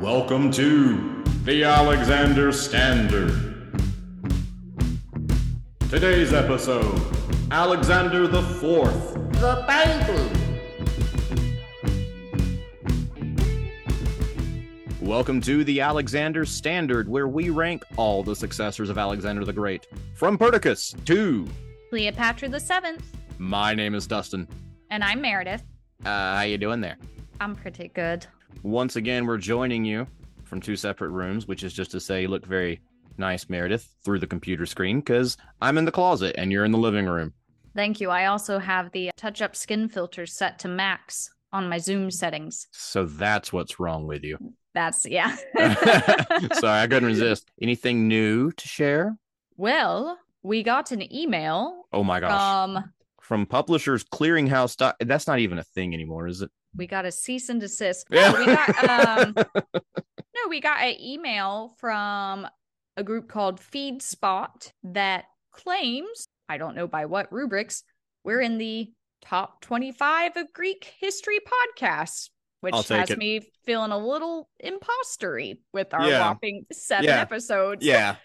Welcome to the Alexander Standard. Today's episode Alexander the Fourth. The baby. Welcome to the Alexander Standard, where we rank all the successors of Alexander the Great. From Perdiccas to Cleopatra the Seventh, my name is Dustin. and I'm Meredith. Uh, how you doing there? I'm pretty good. Once again, we're joining you from two separate rooms, which is just to say, you look very nice, Meredith, through the computer screen, because I'm in the closet and you're in the living room. Thank you. I also have the touch-up skin filter set to max on my Zoom settings. So that's what's wrong with you. That's yeah. Sorry, I couldn't resist. Anything new to share? well, we got an email Oh my gosh. from From Publishers Clearinghouse. dot- That's not even a thing anymore, is it? We got a cease and desist. Yeah. No, we got um no, we got an email from a group called FeedSpot that claims, I don't know by what rubrics, we're in the top 25 of Greek history podcasts, which has it. me feeling a little impostery with our Yeah. whopping seven Yeah. episodes. Yeah.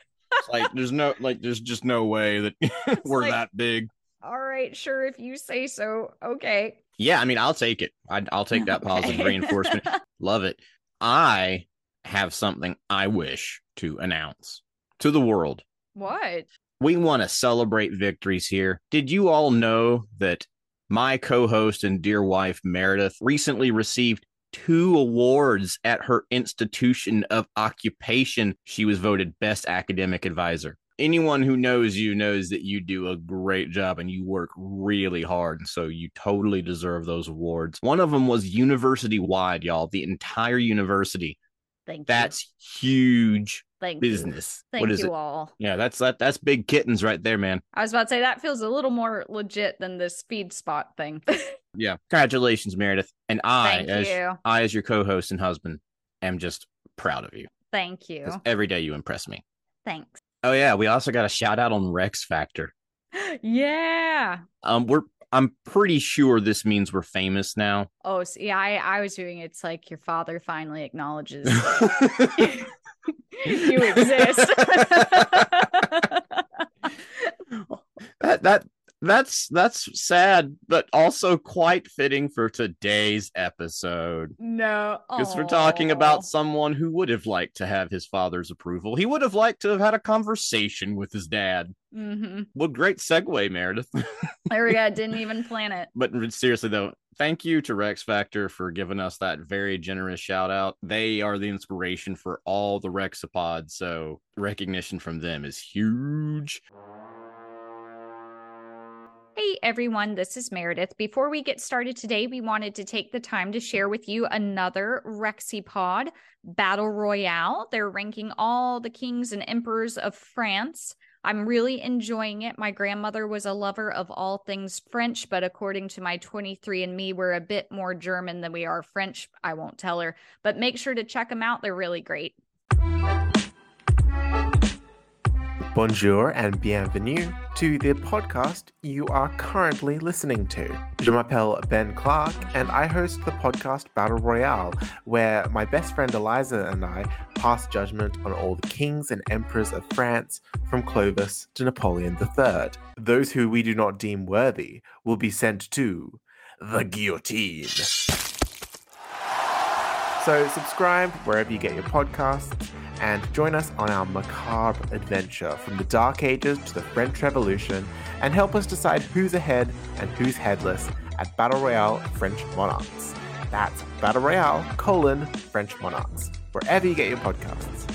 Like there's no like there's just no way that we're like- that big. All right, sure, if you say so. Okay. Yeah, I mean, I'll take it. I, I'll take that positive reinforcement. Love it. I have something I wish to announce to the world. what? We want to celebrate victories here. Did you all know that my co host and dear wife, Meredith, recently received two awards at her institution of occupation? She was voted Best Academic Advisor. Anyone who knows you knows that you do a great job and you work really hard. And so you totally deserve those awards. One of them was university wide, y'all, the entire university. Thank That's huge you. Thank business. You. Thank what is you it? all. Yeah, that's that. That's big kittens right there, man. I was about to say that feels a little more legit than the speed spot thing. Yeah. Congratulations, Meredith. And I, Thank as you. I, as your co-host and husband, am just proud of you. Thank you. Every day you impress me. Thanks. Oh yeah, we also got a shout out on Rex Factor. yeah. Um, we're I'm pretty sure this means we're famous now. Oh, see, I I was doing it's like your father finally acknowledges you exist. that that that's that's sad, but also quite fitting for today's episode. no, Because we're talking about someone who would have liked to have his father's approval. He would have liked to have had a conversation with his dad. Mm-hmm. Well, great segue, Meredith. There we go. Didn't even plan it. but seriously though, thank you to Rex Factor for giving us that very generous shout out. They are the inspiration for all the Rexapods, so recognition from them is huge. Hey everyone, this is Meredith. Before we get started today, we wanted to take the time to share with you another Rexipod Battle Royale. They're ranking all the kings and emperors of France. I'm really enjoying it. My grandmother was a lover of all things French, but according to my 23andMe, we're a bit more German than we are French. I won't tell her, but make sure to check them out. They're really great. Bonjour and bienvenue to the podcast you are currently listening to. Je m'appelle Ben Clark and I host the podcast Battle Royale, where my best friend Eliza and I pass judgment on all the kings and emperors of France from Clovis to Napoleon III. Those who we do not deem worthy will be sent to the guillotine. So subscribe wherever you get your podcasts and join us on our macabre adventure from the Dark Ages to the French Revolution and help us decide who's ahead and who's headless at Battle Royale French Monarchs. That's Battle Royale colon French Monarchs, wherever you get your podcasts.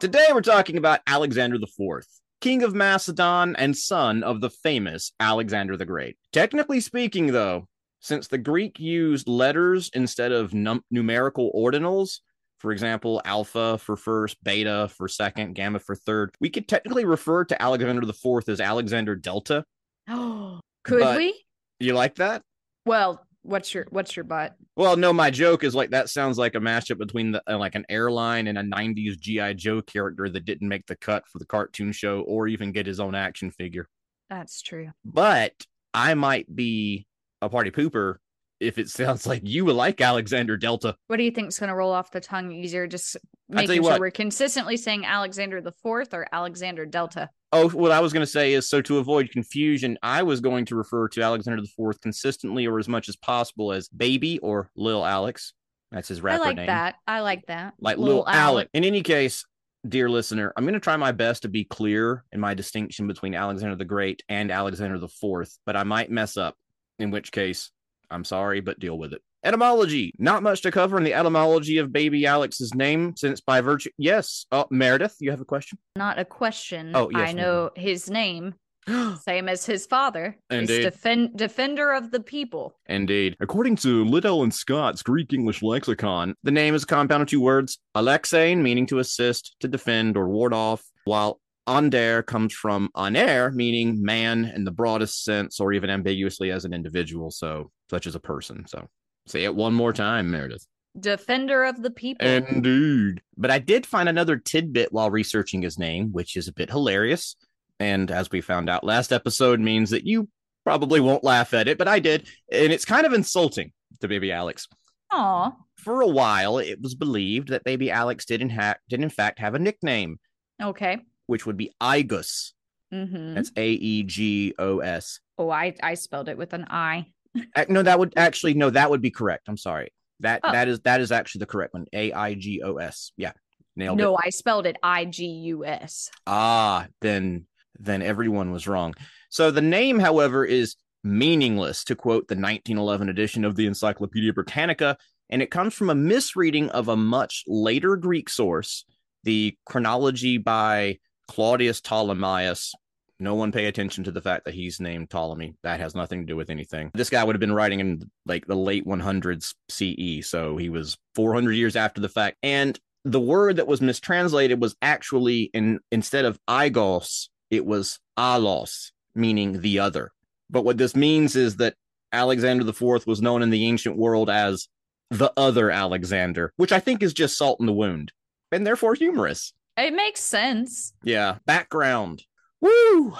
Today we're talking about Alexander the Fourth, king of Macedon and son of the famous Alexander the Great. Technically speaking, though, since the Greek used letters instead of num- numerical ordinals, for example, alpha for first, beta for second, gamma for third, we could technically refer to Alexander the Fourth as Alexander Delta. Oh, could But- we? You like that? Well, What's your What's your butt? Well, no, my joke is like that sounds like a mashup between the, uh, like an airline and a '90s GI Joe character that didn't make the cut for the cartoon show or even get his own action figure. That's true. But I might be a party pooper if it sounds like you would like Alexander Delta. What do you think's going to roll off the tongue easier? Just making sure what. we're consistently saying Alexander the Fourth or Alexander Delta. Oh, what I was going to say is so to avoid confusion, I was going to refer to Alexander the Fourth consistently or as much as possible as Baby or Lil Alex. That's his rapper name. I like name. that. I like that. like Lil Lil Alec. In any case, dear listener, I'm going to try my best to be clear in my distinction between Alexander the Great and Alexander the Fourth, but I might mess up. In which case, I'm sorry, but deal with it. Etymology. Not much to cover in the etymology of baby Alex's name, since by virtue. Yes, uh, Meredith, you have a question? Not a question. Oh, yes, I know his name, same as his father. Indeed. defend defender of the people. Indeed. According to Liddell and Scott's Greek English lexicon, the name is a compound of two words, alexein, meaning to assist, to defend, or ward off, while onder comes from aner, meaning man in the broadest sense, or even ambiguously as an individual, so such as a person. So say it one more time, Meredith. Defender of the people. Indeed. But I did find another tidbit while researching his name, which is a bit hilarious. And as we found out last episode, means that you probably won't laugh at it, but I did. And it's kind of insulting to baby Alex. Aw. For a while, it was believed that baby Alex did in, ha- did in fact have a nickname, Okay. which would be Igus. Mm-hmm. That's A E G O S. Oh, I I spelled it with an I. No, that would actually no, that would be correct. I'm sorry. That Oh. that is that is actually the correct one. A I G O S. Yeah, nailed it. No, I spelled it I G U S. Ah, then then everyone was wrong. So the name, however, is meaningless to quote the 1911 edition of the Encyclopedia Britannica, and it comes from a misreading of a much later Greek source, the chronology by Claudius Ptolemaeus. No one pay attention to the fact that he's named Ptolemy. That has nothing to do with anything. This guy would have been writing in like the late 100s CE, so he was 400 years after the fact. And the word that was mistranslated was actually in instead of igos, it was alos, meaning the other. But what this means is that Alexander IV was known in the ancient world as the other Alexander, which I think is just salt in the wound and therefore humorous. It makes sense. Yeah. Background. Woo!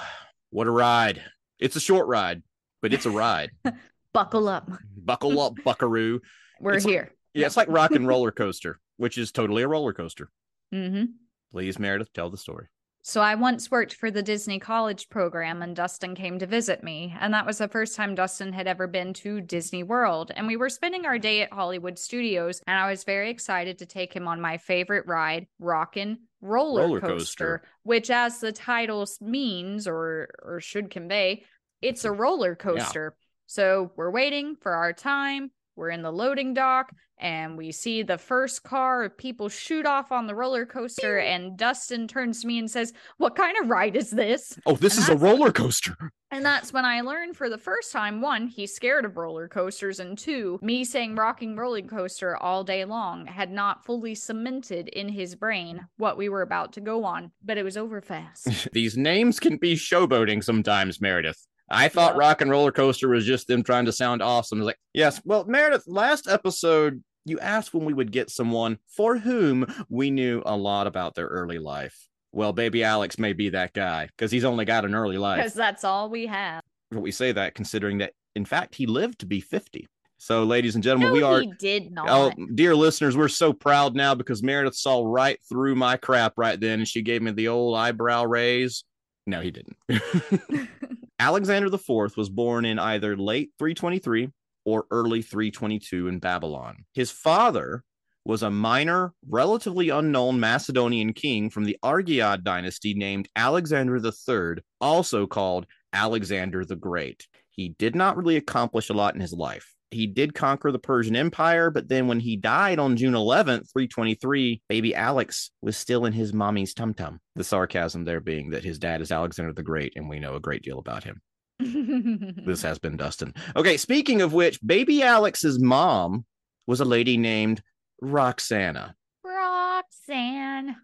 What a ride. It's a short ride, but it's a ride. Buckle up. Buckle up, buckaroo. We're It's- here. Yeah, it's like rock and roller coaster, which is totally a roller coaster. Mm-hmm. Please, Meredith, tell the story. So I once worked for the Disney College program and Dustin came to visit me. And that was the first time Dustin had ever been to Disney World. And we were spending our day at Hollywood Studios. And I was very excited to take him on my favorite ride, Rockin' Roller, Roller coaster, coaster. which as the title means or or should convey, it's a roller coaster. So we're waiting for our time. We're in the loading dock and we see the first car of people shoot off on the roller coaster and Dustin turns to me and says, "What kind of ride is this?" Oh, this And is a roller coaster. And that's when I learned for the first time one, he's scared of roller coasters and two, me saying rocking roller coaster all day long had not fully cemented in his brain what we were about to go on, but it was over fast. These names can be showboating sometimes, Meredith. I thought Yeah. Rock and Roller Coaster was just them trying to sound awesome. It's like, yes, well, Meredith, last episode you asked when we would get someone for whom we knew a lot about their early life. Well, baby Alex may be that guy because he's only got an early life. Because that's all we have. But we say that considering that, in fact, he lived to be 50. So, ladies and gentlemen, No, we are he did not. Oh, dear listeners, we're so proud now because Meredith saw right through my crap right then and she gave me the old eyebrow raise. No, he didn't. Alexander IV was born in either late 323 or early 322 in Babylon. His father was a minor, relatively unknown Macedonian king from the Argead dynasty named Alexander III, also called Alexander the Great. He did not really accomplish a lot in his life. He did conquer the Persian Empire, but then when he died on June 11th, 323, baby Alex was still in his mommy's tum tum. The sarcasm there being that his dad is Alexander the Great, and we know a great deal about him. This has been Dustin. Okay, speaking of which, baby Alex's mom was a lady named Roxana. Roxanne.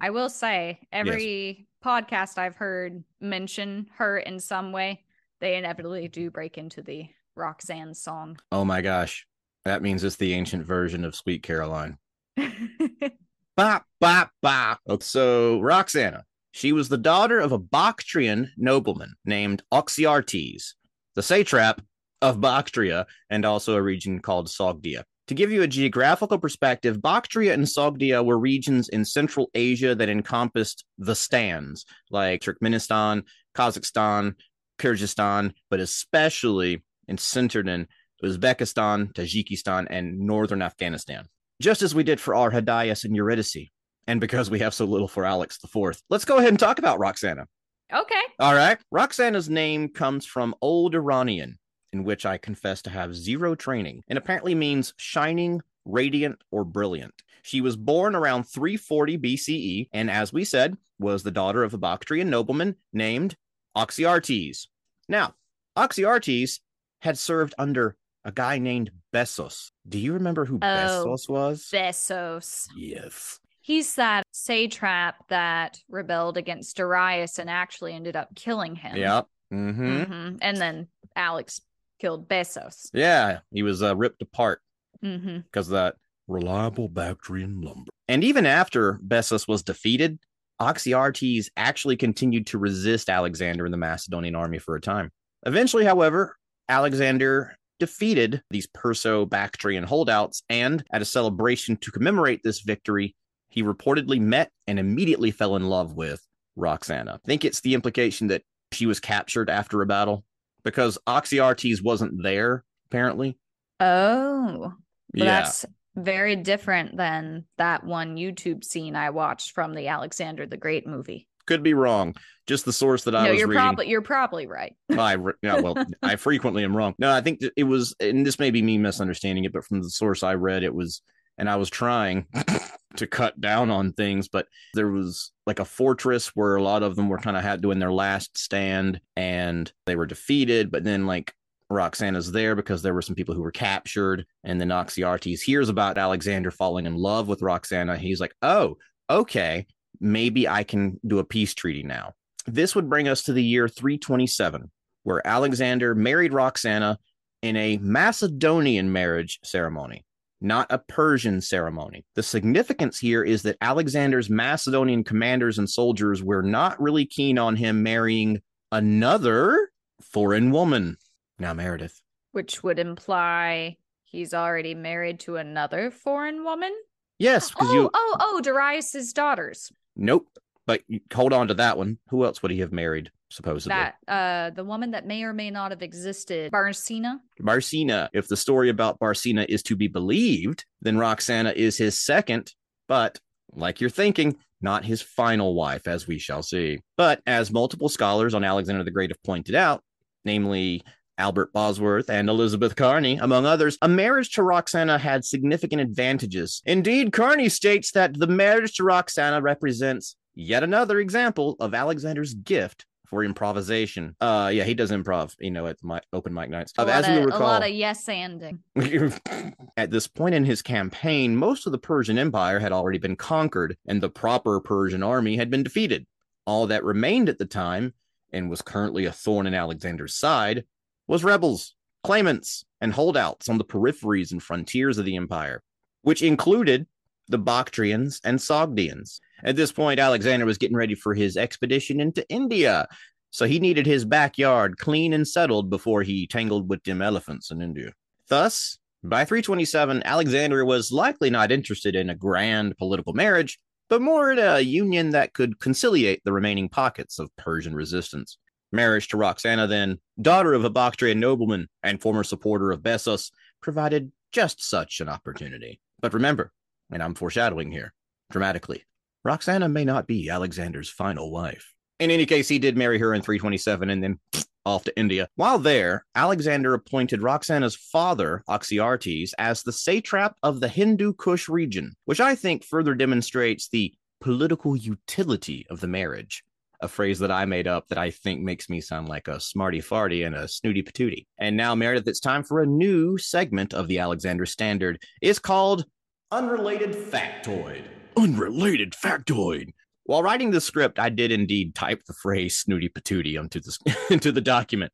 I will say, every podcast I've heard mention her in some way, they inevitably do break into the Roxanne song. Oh my gosh. That means it's the ancient version of Sweet Caroline. Bop, bop, bop. So, Roxana, She was the daughter of a Bactrian nobleman named Oxyartes, the satrap of Bactria and also a region called Sogdia. To give you a geographical perspective, Bactria and Sogdia were regions in Central Asia that encompassed the stands, like Turkmenistan, Kazakhstan, Kyrgyzstan, but especially in centered in Uzbekistan, Tajikistan, and northern Afghanistan. Just as we did for Arrhidaeus and Eurydice. And because we have so little for Alex IV, let's go ahead and talk about Roxana. Okay. All right. Roxana's name comes from Old Iranian, in which I confess to have zero training, and apparently means shining, radiant, or brilliant. She was born around 340 BCE, and as we said, was the daughter of a Bactrian nobleman named Oxyartes. Now, Oxyartes had served under a guy named Bessos. Do you remember who Oh, Bessos was? Bessos. yes. He's that satrap that rebelled against Darius and actually ended up killing him. Yep. Mm-hmm. Mhm. And then Alex killed Bessos. Yeah, he was uh, ripped apart because of that reliable Bactrian lumber. And even after Bessus was defeated, Oxyartes actually continued to resist Alexander and the Macedonian army for a time. Eventually, however, Alexander defeated these Perso Bactrian holdouts, and at a celebration to commemorate this victory, he reportedly met and immediately fell in love with Roxana. I think it's the implication that she was captured after a battle because Oxyartes wasn't there, apparently. Oh, but yeah. that's very different than that one YouTube scene I watched from the Alexander the Great movie. Could be wrong. Just the source that I no, was you're reading. probably you're probably right. I yeah, well, I frequently am wrong. No, I think it was, and this may be me misunderstanding it, but from the source I read, it was, and I was trying to cut down on things, but there was like a fortress where a lot of them were kind of had doing their last stand, and they were defeated. But then, like Roxana's there because there were some people who were captured, and then Oxyartes hears about Alexander falling in love with Roxana. He's like, oh, okay, maybe I can do a peace treaty now. This would bring us to the year 327, where Alexander married Roxana in a Macedonian marriage ceremony, not a Persian ceremony. The significance here is that Alexander's Macedonian commanders and soldiers were not really keen on him marrying another foreign woman. Now, Meredith. Which would imply he's already married to another foreign woman. Yes, because Oh, you. oh, oh, Darius's daughters. Nope. But hold on to that one. Who else would he have married, supposedly? That uh the woman that may or may not have existed. Barcina. Barcina. If the story about Barcina is to be believed, then Roxana is his second, but like you're thinking, not his final wife, as we shall see. But as multiple scholars on Alexander the Great have pointed out, namely Albert Bosworth and Elizabeth Carney, among others, a marriage to Roxana had significant advantages. Indeed, Carney states that the marriage to Roxana represents yet another example of Alexander's gift for improvisation. Uh, yeah, he does improv, you know, at my open mic nights. A, Uh, lot, of, a lot of yes anding. at this point in his campaign, most of the Persian Empire had already been conquered, and the proper Persian army had been defeated. All that remained at the time, and was currently a thorn in Alexander's side, was rebels, claimants, and holdouts on the peripheries and frontiers of the empire, which included the Bactrians and Sogdians. At this point, Alexander was getting ready for his expedition into India, so he needed his backyard clean and settled before he tangled with them elephants in India. Thus, by 327, Alexander was likely not interested in a grand political marriage, but more in a union that could conciliate the remaining pockets of Persian resistance. Marriage to Roxana, then, daughter of a Bactrian nobleman and former supporter of Bessos, provided just such an opportunity. But remember, and I'm foreshadowing here, dramatically, Roxana may not be Alexander's final wife. In any case, he did marry her in 327 and then off to India. While there, Alexander appointed Roxana's father, Oxyartes, as the satrap of the Hindu Kush region, which I think further demonstrates the political utility of the marriage. A phrase that I made up that I think makes me sound like a smarty farty and a snooty patootie. And now, Meredith, it's time for a new segment of the Alexander Standard. It's called Unrelated Factoid. Unrelated Factoid. While writing the script, I did indeed type the phrase snooty patootie onto the, into the document,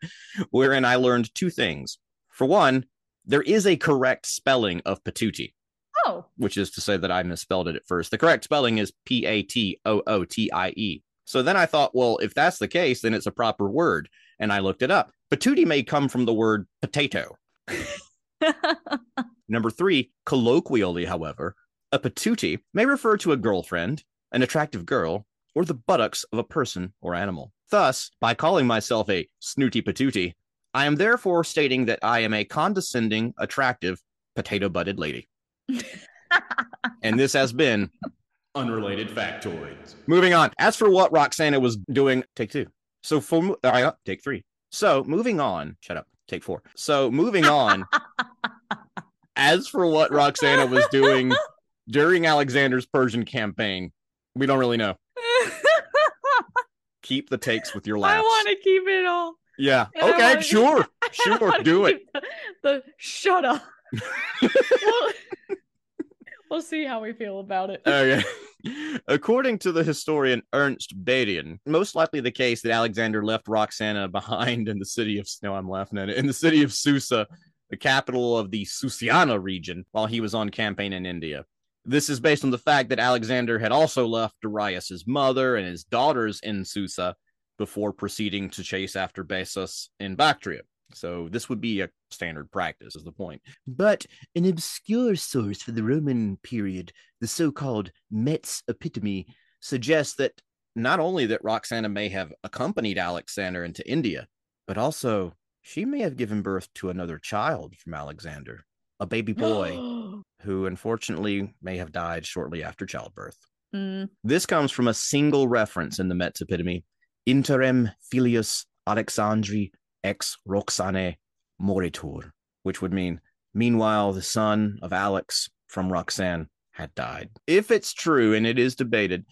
wherein I learned two things. For one, there is a correct spelling of patootie, Oh, which is to say that I misspelled it at first. The correct spelling is P A T O O T I E. So then I thought, well, if that's the case, then it's a proper word. And I looked it up. Patootie may come from the word potato. Number three, colloquially, however, a patootie may refer to a girlfriend, an attractive girl, or the buttocks of a person or animal. Thus, by calling myself a snooty patootie, I am therefore stating that I am a condescending, attractive, potato butted lady. and this has been Unrelated factoids. moving on. As for what Roxana was doing, take two. So for mo- uh, take three. So moving on, shut up. Take four. So moving on. as for what Roxana was doing during Alexander's Persian campaign, we don't really know. Keep the takes with your laughs. I want to keep it all. Yeah. and Okay. Sure. I Sure. Do it. The, the shut up. we'll, we'll see how we feel about it. Okay. According to the historian Ernst Badian, most likely the case that Alexander left Roxana behind in the city of no, I'm laughing at it, in the city of Susa, the capital of the Susiana region, while he was on campaign in India. This is based on the fact that Alexander had also left Darius's mother and his daughters in Susa before proceeding to chase after Bessus in Bactria. So this would be a standard practice, is the point. But an obscure source for the Roman period the so-called Metz epitome suggests that not only that Roxana may have accompanied Alexander into India, but also she may have given birth to another child from Alexander, a baby boy who unfortunately may have died shortly after childbirth. Mm, This comes from a single reference in the Metz epitome, Interem filius Alexandri ex Roxane moritur, which would mean, meanwhile, the son of Alex from Roxanne had died. If it's true, and it is debated,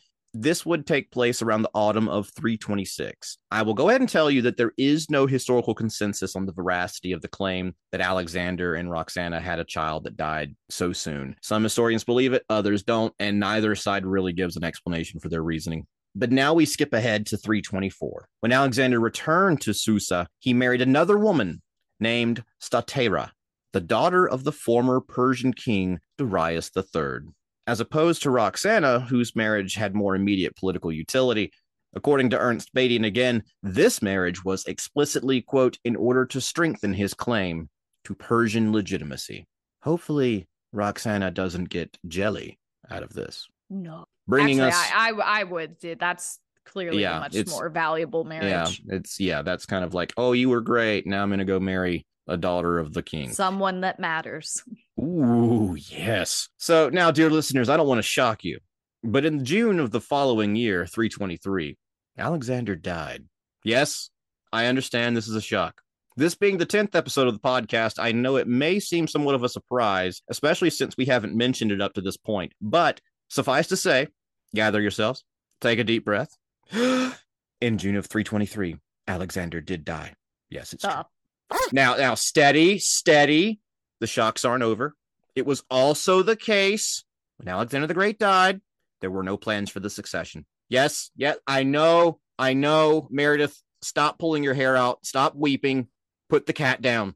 this would take place around the autumn of 326. I will go ahead and tell you that there is no historical consensus on the veracity of the claim that Alexander and Roxana had a child that died so soon. Some historians believe it, others don't, and neither side really gives an explanation for their reasoning. But now we skip ahead to 324. When Alexander returned to Susa, he married another woman named Stateira, the daughter of the former Persian king Darius III. As opposed to Roxana, whose marriage had more immediate political utility, according to Ernst Badian again, this marriage was explicitly, quote, in order to strengthen his claim to Persian legitimacy. Hopefully, Roxana doesn't get jelly out of this. no. Bringing Actually, us. I, I I would. That's clearly Yeah, a much more valuable marriage. yeah, it's yeah, that's kind of like, oh, you were great. Now I'm gonna go marry a daughter of the king. Someone that matters. Ooh, yes. So now, dear listeners, I don't want to shock you, but in June of the following year, 323, Alexander died. Yes, I understand this is a shock. This being the 10th episode of the podcast, I know it may seem somewhat of a surprise, especially since we haven't mentioned it up to this point. But suffice to say, gather yourselves, take a deep breath. in June of 323, Alexander did die. Yes, it's true. Now, now, steady, steady. The shocks aren't over. It was also the case when Alexander the Great died. There were no plans for the succession. Yes, yeah, I know, I know. Meredith, stop pulling your hair out. Stop weeping. Put the cat down.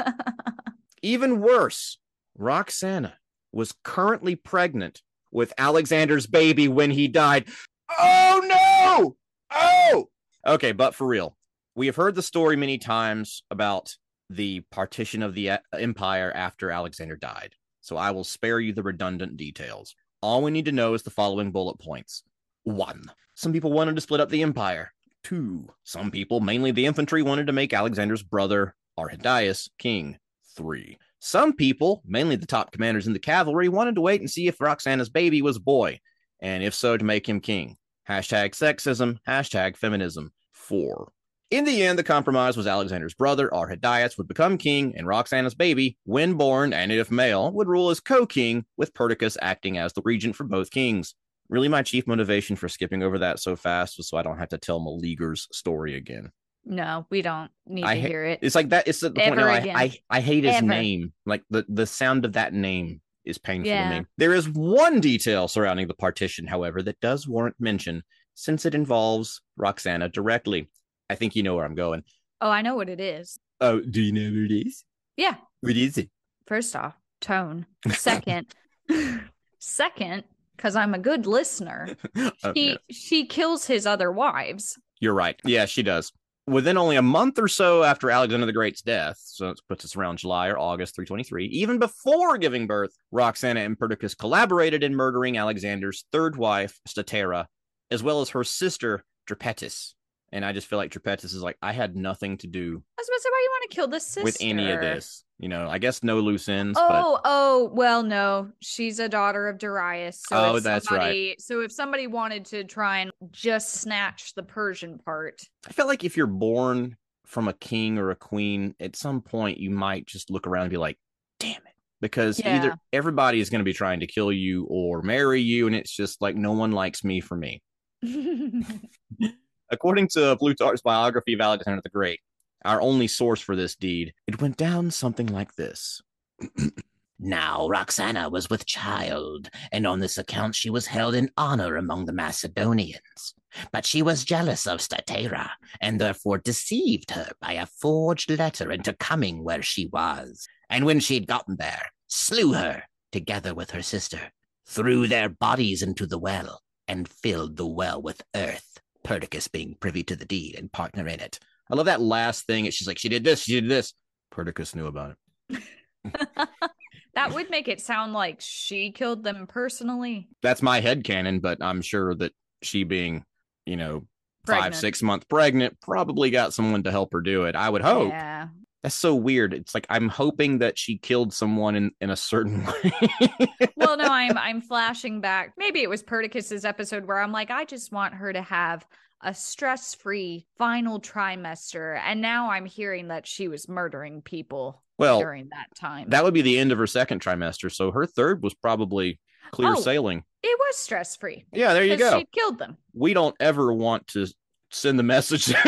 Even worse, Roxana was currently pregnant with Alexander's baby when he died. Oh no! Oh! Okay, but for real, we have heard the story many times about the partition of the uh, empire after Alexander died. So I will spare you the redundant details. All we need to know is the following bullet points. One, some people wanted to split up the empire. Two, some people, mainly the infantry, wanted to make Alexander's brother, Arrhidaeus, king. Three, some people, mainly the top commanders in the cavalry, wanted to wait and see if Roxana's baby was a boy, and if so, to make him king. Hashtag sexism, hashtag feminism. Four, in the end, the compromise was Alexander's brother, Arrhidaeus, would become king, and Roxana's baby, when born and if male, would rule as co king, with Perdiccas acting as the regent for both kings. Really, my chief motivation for skipping over that so fast was so I don't have to tell Meleager's story again. No, we don't need I to ha- hear it. It's like that. It's at the point now. I. I I hate his Ever. name. Like the the sound of that name is painful Yeah. to me. There is one detail surrounding the partition, however, that does warrant mention, since it involves Roxana directly. I think you know where I'm going. oh, I know what it is. Oh, do you know what it is? Yeah. What is it? First off, tone. Second, second, because I'm a good listener. Oh, okay. She she kills his other wives. You're right. Yeah, she does. Within only a month or so after Alexander the Great's death, so it puts us around July or August 323, even before giving birth, Roxana and Perdiccas collaborated in murdering Alexander's third wife, Stateira, as well as her sister, Drypetis. And I just feel like Drypetis is like, I had nothing to do I was about to say, why you want to kill the sister with any of this. You know, I guess no loose ends, but Oh, oh, well, no. She's a daughter of Darius. So Oh, that's right. So if somebody wanted to try and just snatch the Persian part, I feel like if you're born from a king or a queen, at some point you might just look around and be like, damn it. Because Yeah. either everybody is going to be trying to kill you or marry you, and it's just like no one likes me for me. According to Plutarch's biography of Alexander the Great, our only source for this deed, it went down something like this. Now Roxana was with child, and on this account she was held in honor among the Macedonians. But she was jealous of Stateira, and therefore deceived her by a forged letter into coming where she was. And when she had gotten there, slew her, together with her sister, threw their bodies into the well, and filled the well with earth, Perdiccas being privy to the deed and partner in it. I love that last thing. She's like, she did this, she did this. Perdiccas knew about it. that would make it sound like she killed them personally. That's my head canon, but I'm sure that she being, you know, five, six month pregnant, probably got someone to help her do it. I would hope. Yeah. That's so weird. It's like I'm hoping that she killed someone in, in a certain way. Well, no, I'm I'm flashing back. Maybe it was Perdiccas's episode where I'm like, I just want her to have a stress-free final trimester, and now I'm hearing that she was murdering people well, during that time. that would be the end of her second trimester. So her third was probably clear Oh. sailing. it was stress-free. Yeah, there you go. She killed them. We don't ever want to send the message.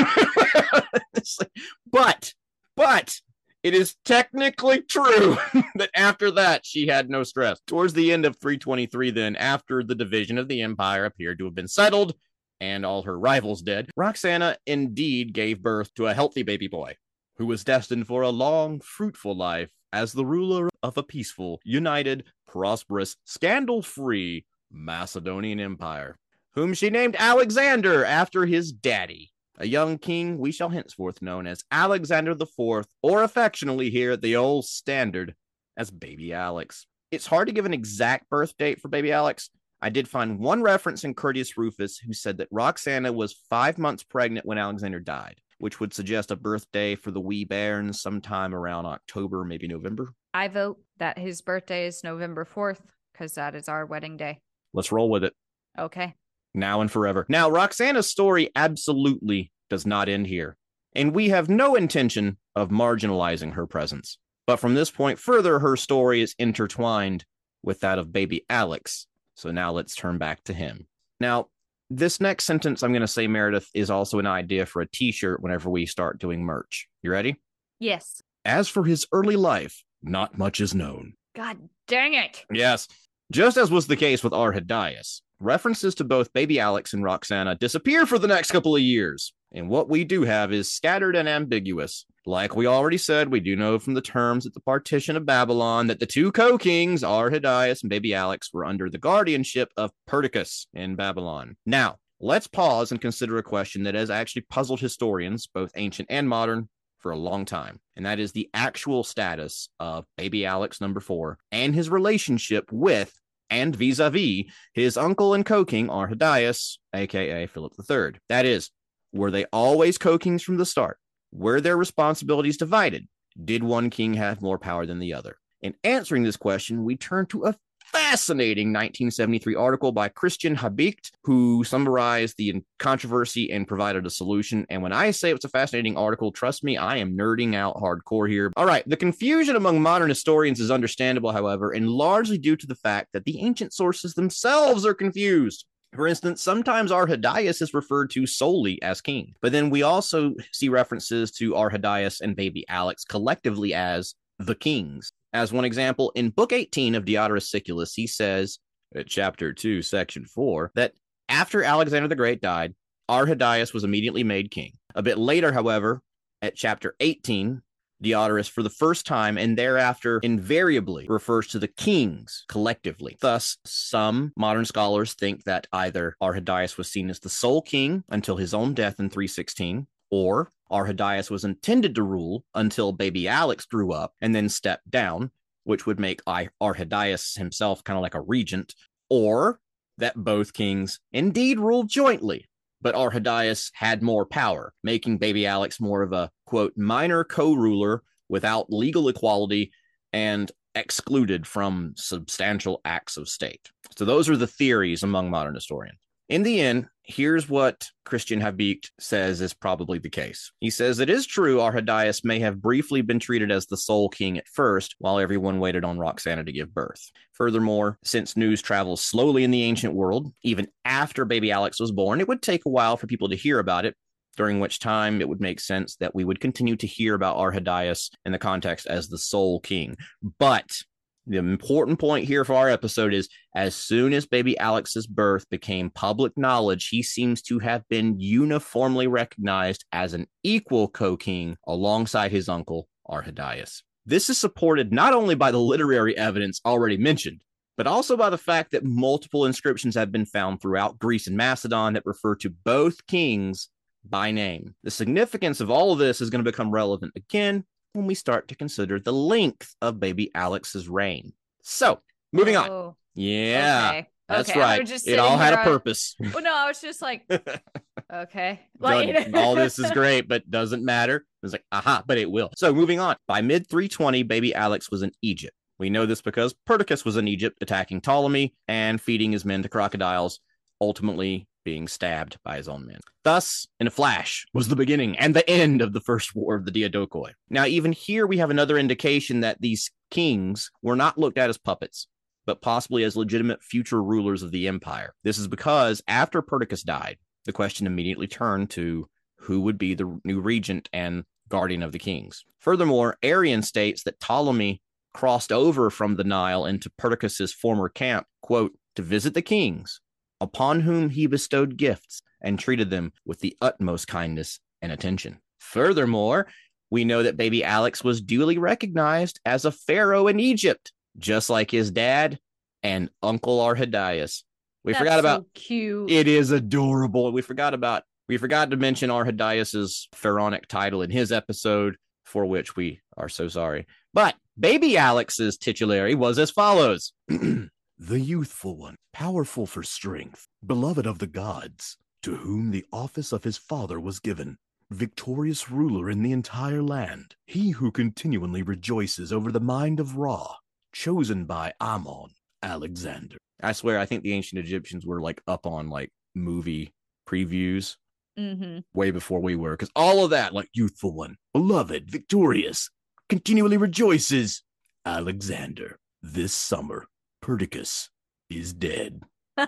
But, but it is technically true that after that she had no stress. Towards the end of 323, then, after the division of the empire appeared to have been settled and all her rivals dead, Roxana indeed gave birth to a healthy baby boy who was destined for a long, fruitful life as the ruler of a peaceful, united, prosperous, scandal free Macedonian empire, whom she named Alexander after his daddy, a young king we shall henceforth known as Alexander the Fourth, or affectionately here at the old standard as Baby Alex. It's hard to give an exact birth date for Baby Alex. I did find one reference in Curtius Rufus who said that Roxana was five months pregnant when Alexander died, which would suggest a birthday for the wee bairns sometime around October, maybe November. I vote that his birthday is November 4th because that is our wedding day. Let's roll with it. Okay. now and forever. Now, Roxana's story absolutely does not end here, and we have no intention of marginalizing her presence. But from this point further, her story is intertwined with that of baby Alex. So now let's turn back to him. Now, this next sentence I'm going to say, Meredith, is also an idea for a t shirt whenever we start doing merch. You ready? Yes. As for his early life, not much is known. God dang it. Yes. Just as was the case with Arrhidaeus, references to both baby Alex and Roxana disappear for the next couple of years. And what we do have is scattered and ambiguous. Like we already said, we do know from the terms at the partition of Babylon that the two co kings, Arrhidaeus and baby Alex, were under the guardianship of Perdiccas in Babylon. Now, let's pause and consider a question that has actually puzzled historians, both ancient and modern, for a long time, and that is the actual status of baby Alex number four and his relationship with and vis a vis his uncle and co king Arrhidaeus, aka Philip III. That is, were they always co kings from the start? Were their responsibilities divided? Did one king have more power than the other? In answering this question, we turn to a fascinating 1973 article by Christian Habicht, who summarized the controversy and provided a solution. And when I say it's a fascinating article, trust me, I am nerding out hardcore here. All right, the confusion among modern historians is understandable, however, and largely due to the fact that the ancient sources themselves are confused. For instance, sometimes Arrhidaeus is referred to solely as king, but then we also see references to Arrhidaeus and baby Alex collectively as the kings. As one example, in Book 18 of Diodorus Siculus, he says, at chapter 2, section 4, that after Alexander the Great died, Arrhidaeus was immediately made king. A bit later, however, at chapter 18, Diodorus for the first time and thereafter invariably refers to the kings collectively. Thus, some modern scholars think that either Arrhidaeus was seen as the sole king until his own death in 316, or Arrhidaeus was intended to rule until baby Alex grew up and then stepped down, which would make Arrhidaeus himself kind of like a regent, or that both kings indeed ruled jointly but Arrhidaeus had more power, making baby Alex more of a quote minor co-ruler without legal equality and excluded from substantial acts of state. So those are the theories among modern historians. In the end, here's what Christian Habicht says is probably the case. He says it is true Arrhidaeus may have briefly been treated as the sole king at first, while everyone waited on Roxana to give birth. Furthermore, since news travels slowly in the ancient world, even after baby Alex was born, it would take a while for people to hear about it, during which time it would make sense that we would continue to hear about Arrhidaeus in the context as the sole king. But the important point here for our episode is as soon as baby Alex's birth became public knowledge, he seems to have been uniformly recognized as an equal co king alongside his uncle, Arrhidaeus. This is supported not only by the literary evidence already mentioned, but also by the fact that multiple inscriptions have been found throughout Greece and Macedon that refer to both kings by name. The significance of all of this is going to become relevant again when we start to consider the length of baby Alex's reign. So, moving oh, on. Yeah. Okay. That's okay. right. It all had a purpose. well, no, I was just like, okay. Like, all this is great, but doesn't matter. It's like, aha, but it will. So moving on. By mid 320, baby Alex was in Egypt. We know this because Perdiccas was in Egypt attacking Ptolemy and feeding his men to crocodiles, ultimately being stabbed by his own men. Thus, in a flash, was the beginning and the end of the first war of the Diadochoi. Now, even here, we have another indication that these kings were not looked at as puppets, but possibly as legitimate future rulers of the empire. This is because after Perdiccas died, the question immediately turned to who would be the new regent and guardian of the kings. Furthermore, Arrian states that Ptolemy crossed over from the Nile into Perdiccas's former camp, quote, to visit the kings upon whom he bestowed gifts and treated them with the utmost kindness and attention. Furthermore, we know that baby Alex was duly recognized as a pharaoh in Egypt, just like his dad and Uncle Arrhidaeus. We That's forgot about so cute. It is adorable. We forgot about we forgot to mention Arrhidaeus's pharaonic title in his episode, for which we are so sorry. But baby Alex's titulary was as follows. the youthful one, powerful for strength, beloved of the gods, to whom the office of his father was given, victorious ruler in the entire land, he who continually rejoices over the mind of Ra, chosen by Amon, Alexander. I swear, I think the ancient Egyptians were like up on like movie previews mm-hmm. way before we were, because all of that, like youthful one, beloved, victorious, continually rejoices, Alexander. This summer, Perdiccas is dead.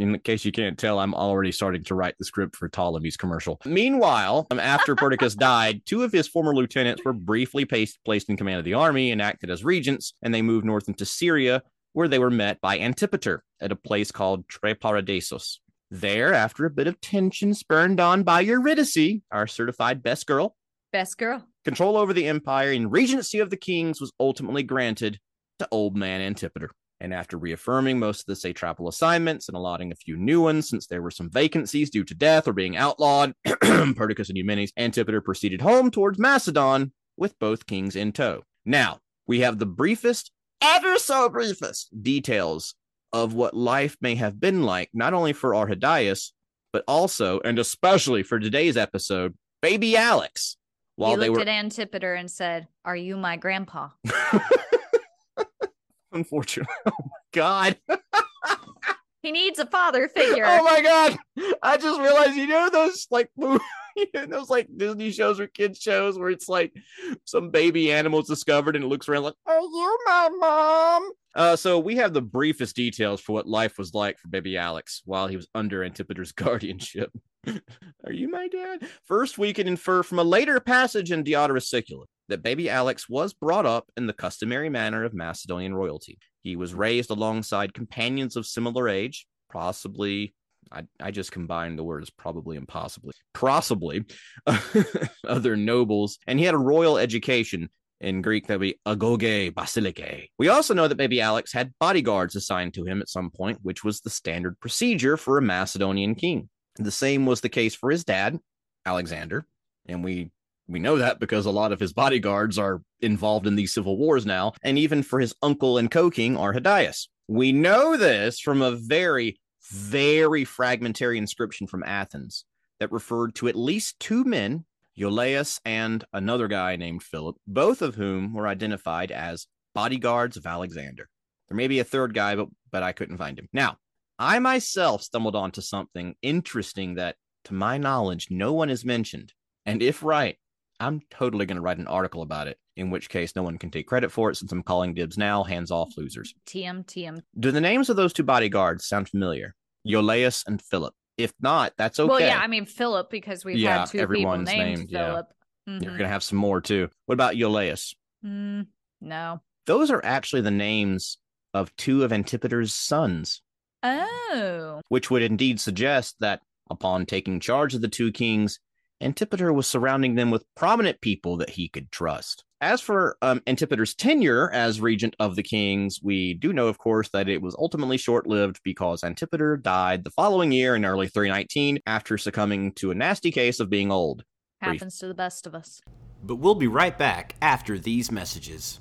In case you can't tell, I'm already starting to write the script for Ptolemy's commercial. Meanwhile, um, after Perdiccas died, two of his former lieutenants were briefly placed, placed in command of the army and acted as regents, and they moved north into Syria, where they were met by Antipater at a place called Triparadeisos. There, after a bit of tension spurned on by Eurydice, our certified best girl, best girl, control over the empire and regency of the kings was ultimately granted to old man Antipater. And after reaffirming most of the satrapal assignments and allotting a few new ones, since there were some vacancies due to death or being outlawed, Perdiccas and Eumenes, Antipater proceeded home towards Macedon with both kings in tow. Now, we have the briefest, ever so briefest details of what life may have been like, not only for Arrhidaeus, but also, and especially for today's episode, baby Alex. While he looked they were... at Antipater and said, Are you my grandpa? Unfortunately. Oh my god. he needs a father figure. Oh my god. I just realized you know those like those like Disney shows or kids shows where it's like some baby animal's discovered and it looks around like, Are you my mom? Uh, so we have the briefest details for what life was like for baby Alex while he was under Antipater's guardianship. Are you my dad? First, we can infer from a later passage in Diodorus Siculus that baby Alex was brought up in the customary manner of Macedonian royalty. He was raised alongside companions of similar age, possibly I, I just combined the words probably and possibly, possibly other nobles, and he had a royal education. In Greek, that would be agoge basilike. We also know that baby Alex had bodyguards assigned to him at some point, which was the standard procedure for a Macedonian king. The same was the case for his dad, Alexander, and we we know that because a lot of his bodyguards are involved in these civil wars now, and even for his uncle and co-king Arrhidaeus. We know this from a very, very fragmentary inscription from Athens that referred to at least two men, Iolaus and another guy named Philip, both of whom were identified as bodyguards of Alexander. There may be a third guy, but but I couldn't find him. Now, I myself stumbled onto something interesting that, to my knowledge, no one has mentioned. And if right, I'm totally going to write an article about it, in which case no one can take credit for it since I'm calling dibs now, hands off losers. TM, TM. Do the names of those two bodyguards sound familiar? Iolaus and Philip. If not, that's okay. Well, yeah, I mean Philip because we've Yeah, had two people everyone's named, named, yeah. Philip. You're going to have some more too. What about Iolaus? Mm, no. Those are actually the names of two of Antipater's sons, Oh. which would indeed suggest that upon taking charge of the two kings, Antipater was surrounding them with prominent people that he could trust. As for um, Antipater's tenure as regent of the kings, we do know, of course, that it was ultimately short lived because Antipater died the following year in early 319 after succumbing to a nasty case of being old. Brief. Happens to the best of us. But we'll be right back after these messages.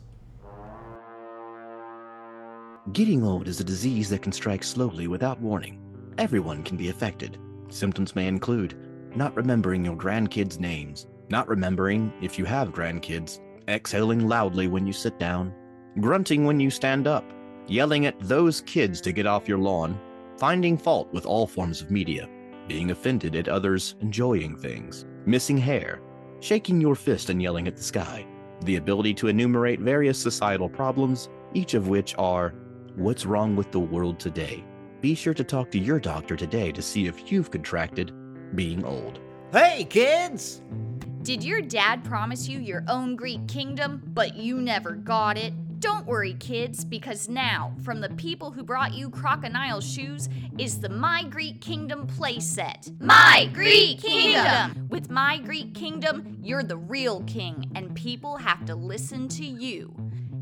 Getting old is a disease that can strike slowly without warning. Everyone can be affected. Symptoms may include not remembering your grandkids' names, not remembering if you have grandkids, exhaling loudly when you sit down, grunting when you stand up, yelling at those kids to get off your lawn, finding fault with all forms of media, being offended at others enjoying things, missing hair, shaking your fist and yelling at the sky, the ability to enumerate various societal problems, each of which are What's wrong with the world today? Be sure to talk to your doctor today to see if you've contracted being old. Hey, kids! Did your dad promise you your own Greek kingdom, but you never got it? Don't worry, kids, because now, from the people who brought you Crocodile Shoes, is the My Greek Kingdom playset. My Greek Kingdom! With My Greek Kingdom, you're the real king, and people have to listen to you.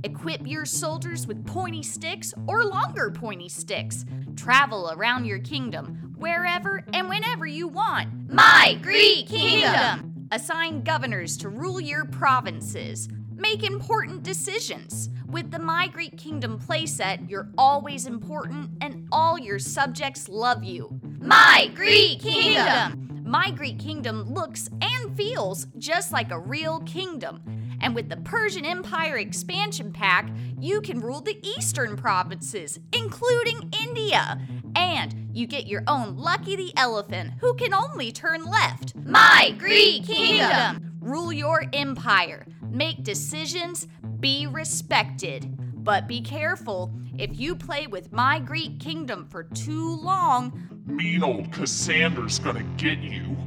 Equip your soldiers with pointy sticks or longer pointy sticks. Travel around your kingdom, wherever and whenever you want. My Greek Kingdom! Assign governors to rule your provinces. Make important decisions. With the My Greek Kingdom playset, you're always important and all your subjects love you. My Greek Kingdom! My Greek Kingdom looks and feels just like a real kingdom. And with the Persian Empire expansion pack, you can rule the eastern provinces, including India. And you get your own Lucky the Elephant, who can only turn left. My Greek Kingdom! Rule your empire, make decisions, be respected. But be careful, if you play with My Greek Kingdom for too long, Mean old Cassander's gonna get you.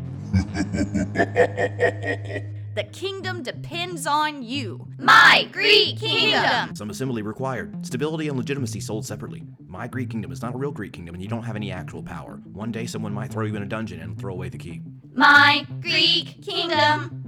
the kingdom depends on you. My Greek Kingdom! Some assembly required. Stability and legitimacy sold separately. My Greek kingdom is not a real Greek kingdom, and you don't have any actual power. One day, someone might throw you in a dungeon and throw away the key. My Greek Kingdom!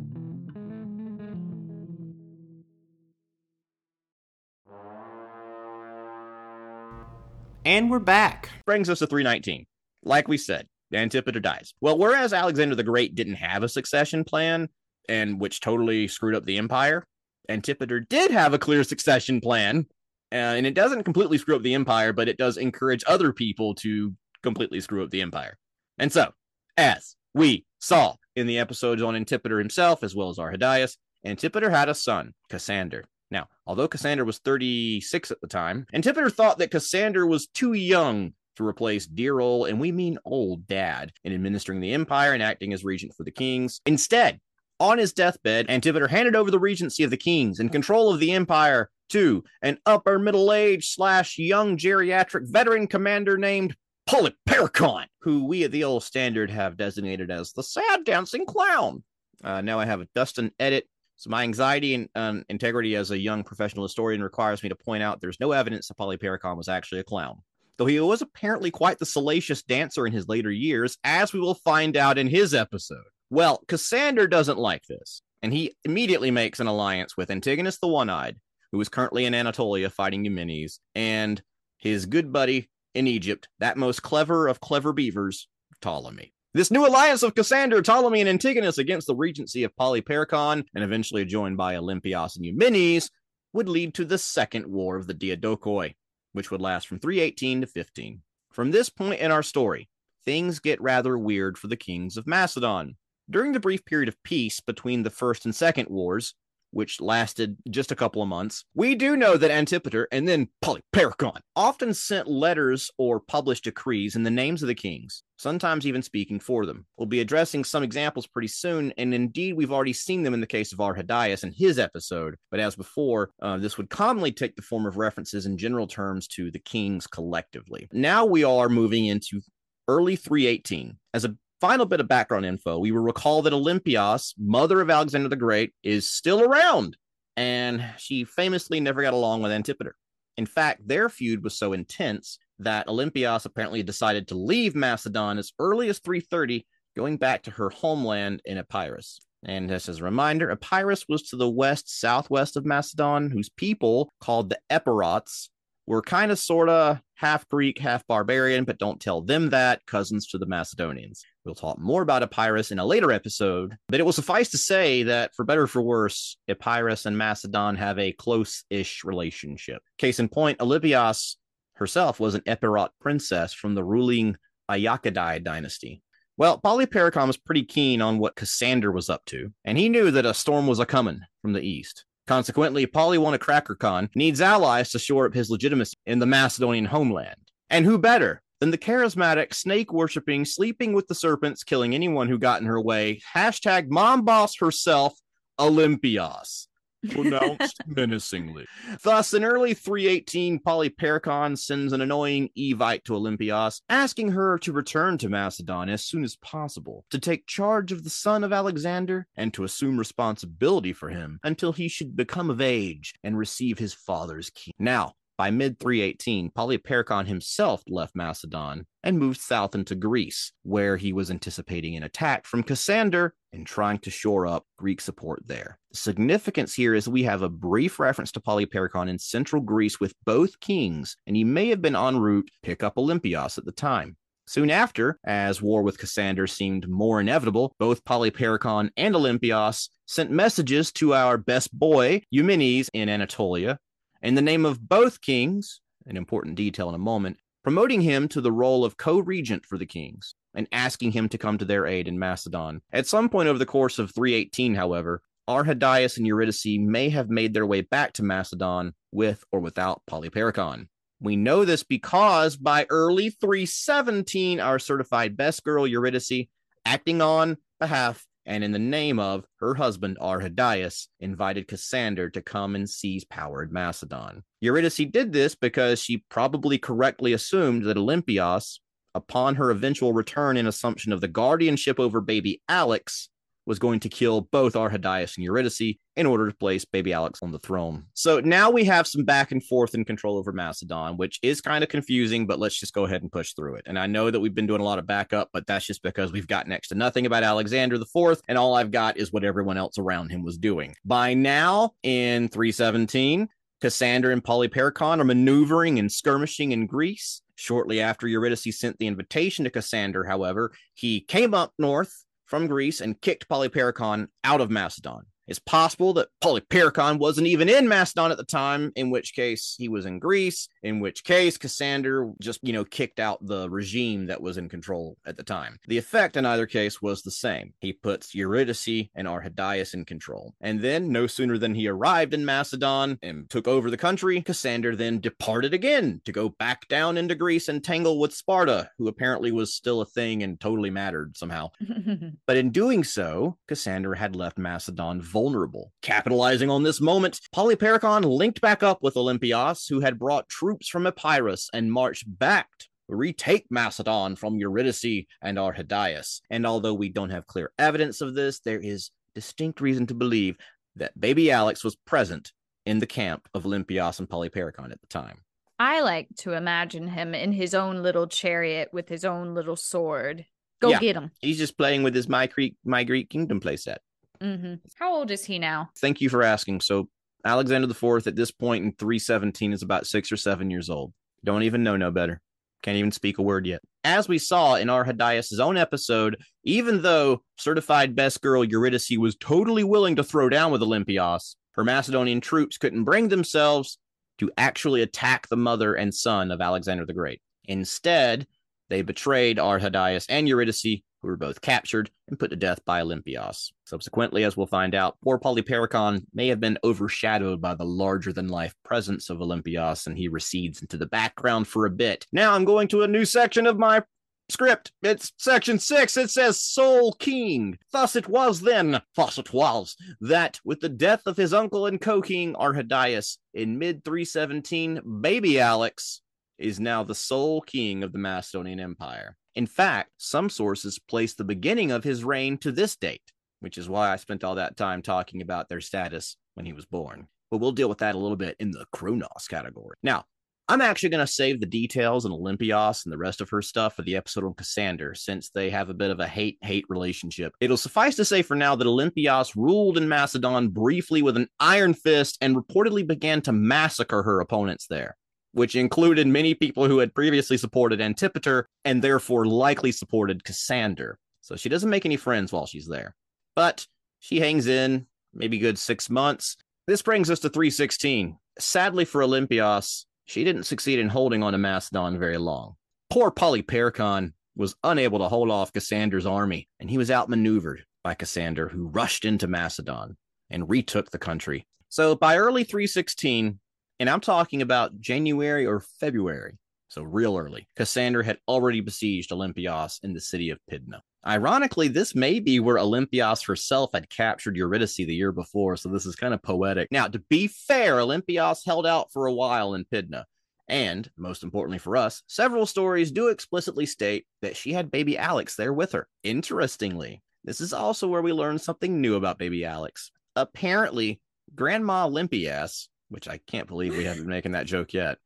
And we're back. brings us to 319. Like we said, Antipater dies. Well, whereas Alexander the Great didn't have a succession plan, and which totally screwed up the empire, Antipater did have a clear succession plan. uh, and it doesn't completely screw up the empire, but it does encourage other people to completely screw up the empire. And so, as we saw in the episodes on Antipater himself, as well as Arrhidaeus, Antipater had a son, Cassander. Now, although Cassander was 36 at the time, Antipater thought that Cassander was too young to replace dear old, and we mean old dad, in administering the empire and acting as regent for the kings. Instead, on his deathbed, Antipater handed over the regency of the kings and control of the empire to an upper middle age slash young geriatric veteran commander named Polyperchon, who we at the old standard have designated as the sad dancing clown. Uh, now I have a Dustin edit. So my anxiety and um, integrity as a young professional historian requires me to point out there's no evidence that Polyperchon was actually a clown. though he was apparently quite the salacious dancer in his later years, as we will find out in his episode. Well, Cassander doesn't like this, and he immediately makes an alliance with Antigonus the One Eyed, who is currently in Anatolia fighting Eumenes, and his good buddy in Egypt, that most clever of clever beavers, Ptolemy. This new alliance of Cassander, Ptolemy, and Antigonus against the regency of Polyperchon, and eventually joined by Olympias and Eumenes, would lead to the Second War of the Diadochoi, which would last from 318 to 15. From this point in our story, things get rather weird for the kings of Macedon. During the brief period of peace between the First and Second Wars, which lasted just a couple of months, we do know that Antipater and then Polyperchon often sent letters or published decrees in the names of the kings, sometimes even speaking for them. We'll be addressing some examples pretty soon, and indeed, we've already seen them in the case of Arrhidaeus in his episode. But as before, uh, this would commonly take the form of references in general terms to the kings collectively. Now we are moving into early 318. As a final bit of background info, we will recall that Olympias, mother of Alexander the Great, is still around, and she famously never got along with Antipater. In fact, their feud was so intense that Olympias apparently decided to leave Macedon as early as 330, going back to her homeland in Epirus. And just as a reminder, Epirus was to the west southwest of Macedon, whose people, called the Epirots, were kind of sort of half Greek, half barbarian, but don't tell them that, cousins to the Macedonians. We'll talk more about Epirus in a later episode, but it will suffice to say that, for better or for worse, Epirus and Macedon have a close ish relationship. Case in point, Olympias herself was an Epirot princess from the ruling Ayakadai dynasty. Well, Polyperchon was pretty keen on what Cassander was up to, and he knew that a storm was a coming from the east. Consequently, Polywanacracker Khan needs allies to shore up his legitimacy in the Macedonian homeland. And who better than the charismatic, snake worshipping, sleeping with the serpents, killing anyone who got in her way, hashtag mom boss herself, Olympias. Pronounced menacingly. Thus, in early 318, Polyperchon sends an annoying Evite to Olympias, asking her to return to Macedon as soon as possible, to take charge of the son of Alexander, and to assume responsibility for him until he should become of age and receive his father's key. Now, by mid 318, Polyperchon himself left Macedon and moved south into Greece, where he was anticipating an attack from Cassander and trying to shore up Greek support there. The significance here is we have a brief reference to Polyperchon in central Greece with both kings, and he may have been en route to pick up Olympias at the time. Soon after, as war with Cassander seemed more inevitable, both Polyperchon and Olympias sent messages to our best boy, Eumenes, in Anatolia, in the name of both kings, an important detail in a moment, promoting him to the role of co regent for the kings and asking him to come to their aid in Macedon. At some point over the course of 318, however, Arrhidaeus and Eurydice may have made their way back to Macedon with or without Polyperchon. We know this because by early 317, our certified best girl Eurydice, acting on behalf and in the name of her husband Arrhidaeus, invited Cassander to come and seize power in Macedon. Eurydice did this because she probably correctly assumed that Olympias, upon her eventual return and assumption of the guardianship over baby Alex, was going to kill both Arrhidaeus and Eurydice in order to place baby Alex on the throne. So now we have some back and forth and control over Macedon, which is kind of confusing, but let's just go ahead and push through it. And I know that we've been doing a lot of backup, but that's just because we've got next to nothing about Alexander the Fourth, and all I've got is what everyone else around him was doing. By now, in 317, Cassander and Polyperchon are maneuvering and skirmishing in Greece. Shortly after Eurydice sent the invitation to Cassander, however, he came up north from Greece and kicked Polyperchon out of Macedon. It's possible that Polyperchon wasn't even in Macedon at the time, in which case he was in Greece, in which case Cassander just, you know, kicked out the regime that was in control at the time. The effect in either case was the same. He puts Eurydice and Arrhidaeus in control. And then, no sooner than he arrived in Macedon and took over the country, Cassander then departed again to go back down into Greece and tangle with Sparta, who apparently was still a thing and totally mattered somehow. but in doing so, Cassander had left Macedon vulnerable. Capitalizing on this moment, Polyperchon linked back up with Olympias, who had brought troops from Epirus and marched back to retake Macedon from Eurydice and Arrhidaeus. And although we don't have clear evidence of this, there is distinct reason to believe that baby Alex was present in the camp of Olympias and Polyperchon at the time. I like to imagine him in his own little chariot with his own little sword. Go Yeah. get him. He's just playing with his My Greek My Greek Kingdom playset. Hmm How old is he now? Thank you for asking. So Alexander the Fourth at this point in 317 is about six or seven years old. Don't even know no better. Can't even speak a word yet. As we saw in Arrhidaeus' own episode, even though certified best girl Eurydice was totally willing to throw down with Olympias, her Macedonian troops couldn't bring themselves to actually attack the mother and son of Alexander the Great. Instead, they betrayed Arrhidaeus and Eurydice, who were both captured and put to death by Olympias. Subsequently, as we'll find out, poor Polyperchon may have been overshadowed by the larger than life presence of Olympias, and he recedes into the background for a bit. Now I'm going to a new section of my script. It's section six. It says Sole King. Thus it was then, thus it was, that with the death of his uncle and co king Arrhidaeus in mid 317, baby Alex is now the sole king of the Macedonian Empire. In fact, some sources place the beginning of his reign to this date, which is why I spent all that time talking about their status when he was born. But we'll deal with that a little bit in the Chronos category. Now, I'm actually going to save the details and Olympias and the rest of her stuff for the episode on Cassander, since they have a bit of a hate hate relationship. It'll suffice to say for now that Olympias ruled in Macedon briefly with an iron fist and reportedly began to massacre her opponents there, which included many people who had previously supported Antipater and therefore likely supported Cassander. So she doesn't make any friends while she's there. But she hangs in maybe good six months. This brings us to 316. Sadly for Olympias, she didn't succeed in holding on to Macedon very long. Poor Polyperchon was unable to hold off Cassander's army, and he was outmaneuvered by Cassander, who rushed into Macedon and retook the country. So by early 316, and I'm talking about January or February, so real early, Cassander had already besieged Olympias in the city of Pydna. Ironically, this may be where Olympias herself had captured Eurydice the year before, so this is kind of poetic. Now, to be fair, Olympias held out for a while in Pydna. And, most importantly for us, several stories do explicitly state that she had baby Alex there with her. Interestingly, this is also where we learn something new about baby Alex. Apparently, Grandma Olympias, which I can't believe we haven't been making that joke yet,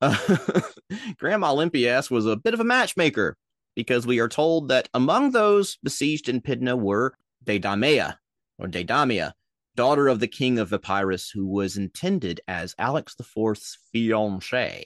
uh, Grandma Olympias was a bit of a matchmaker because we are told that among those besieged in Pydna were Deidamia, or Deidamia, daughter of the king of Epirus, who was intended as Alex IV's fiancée.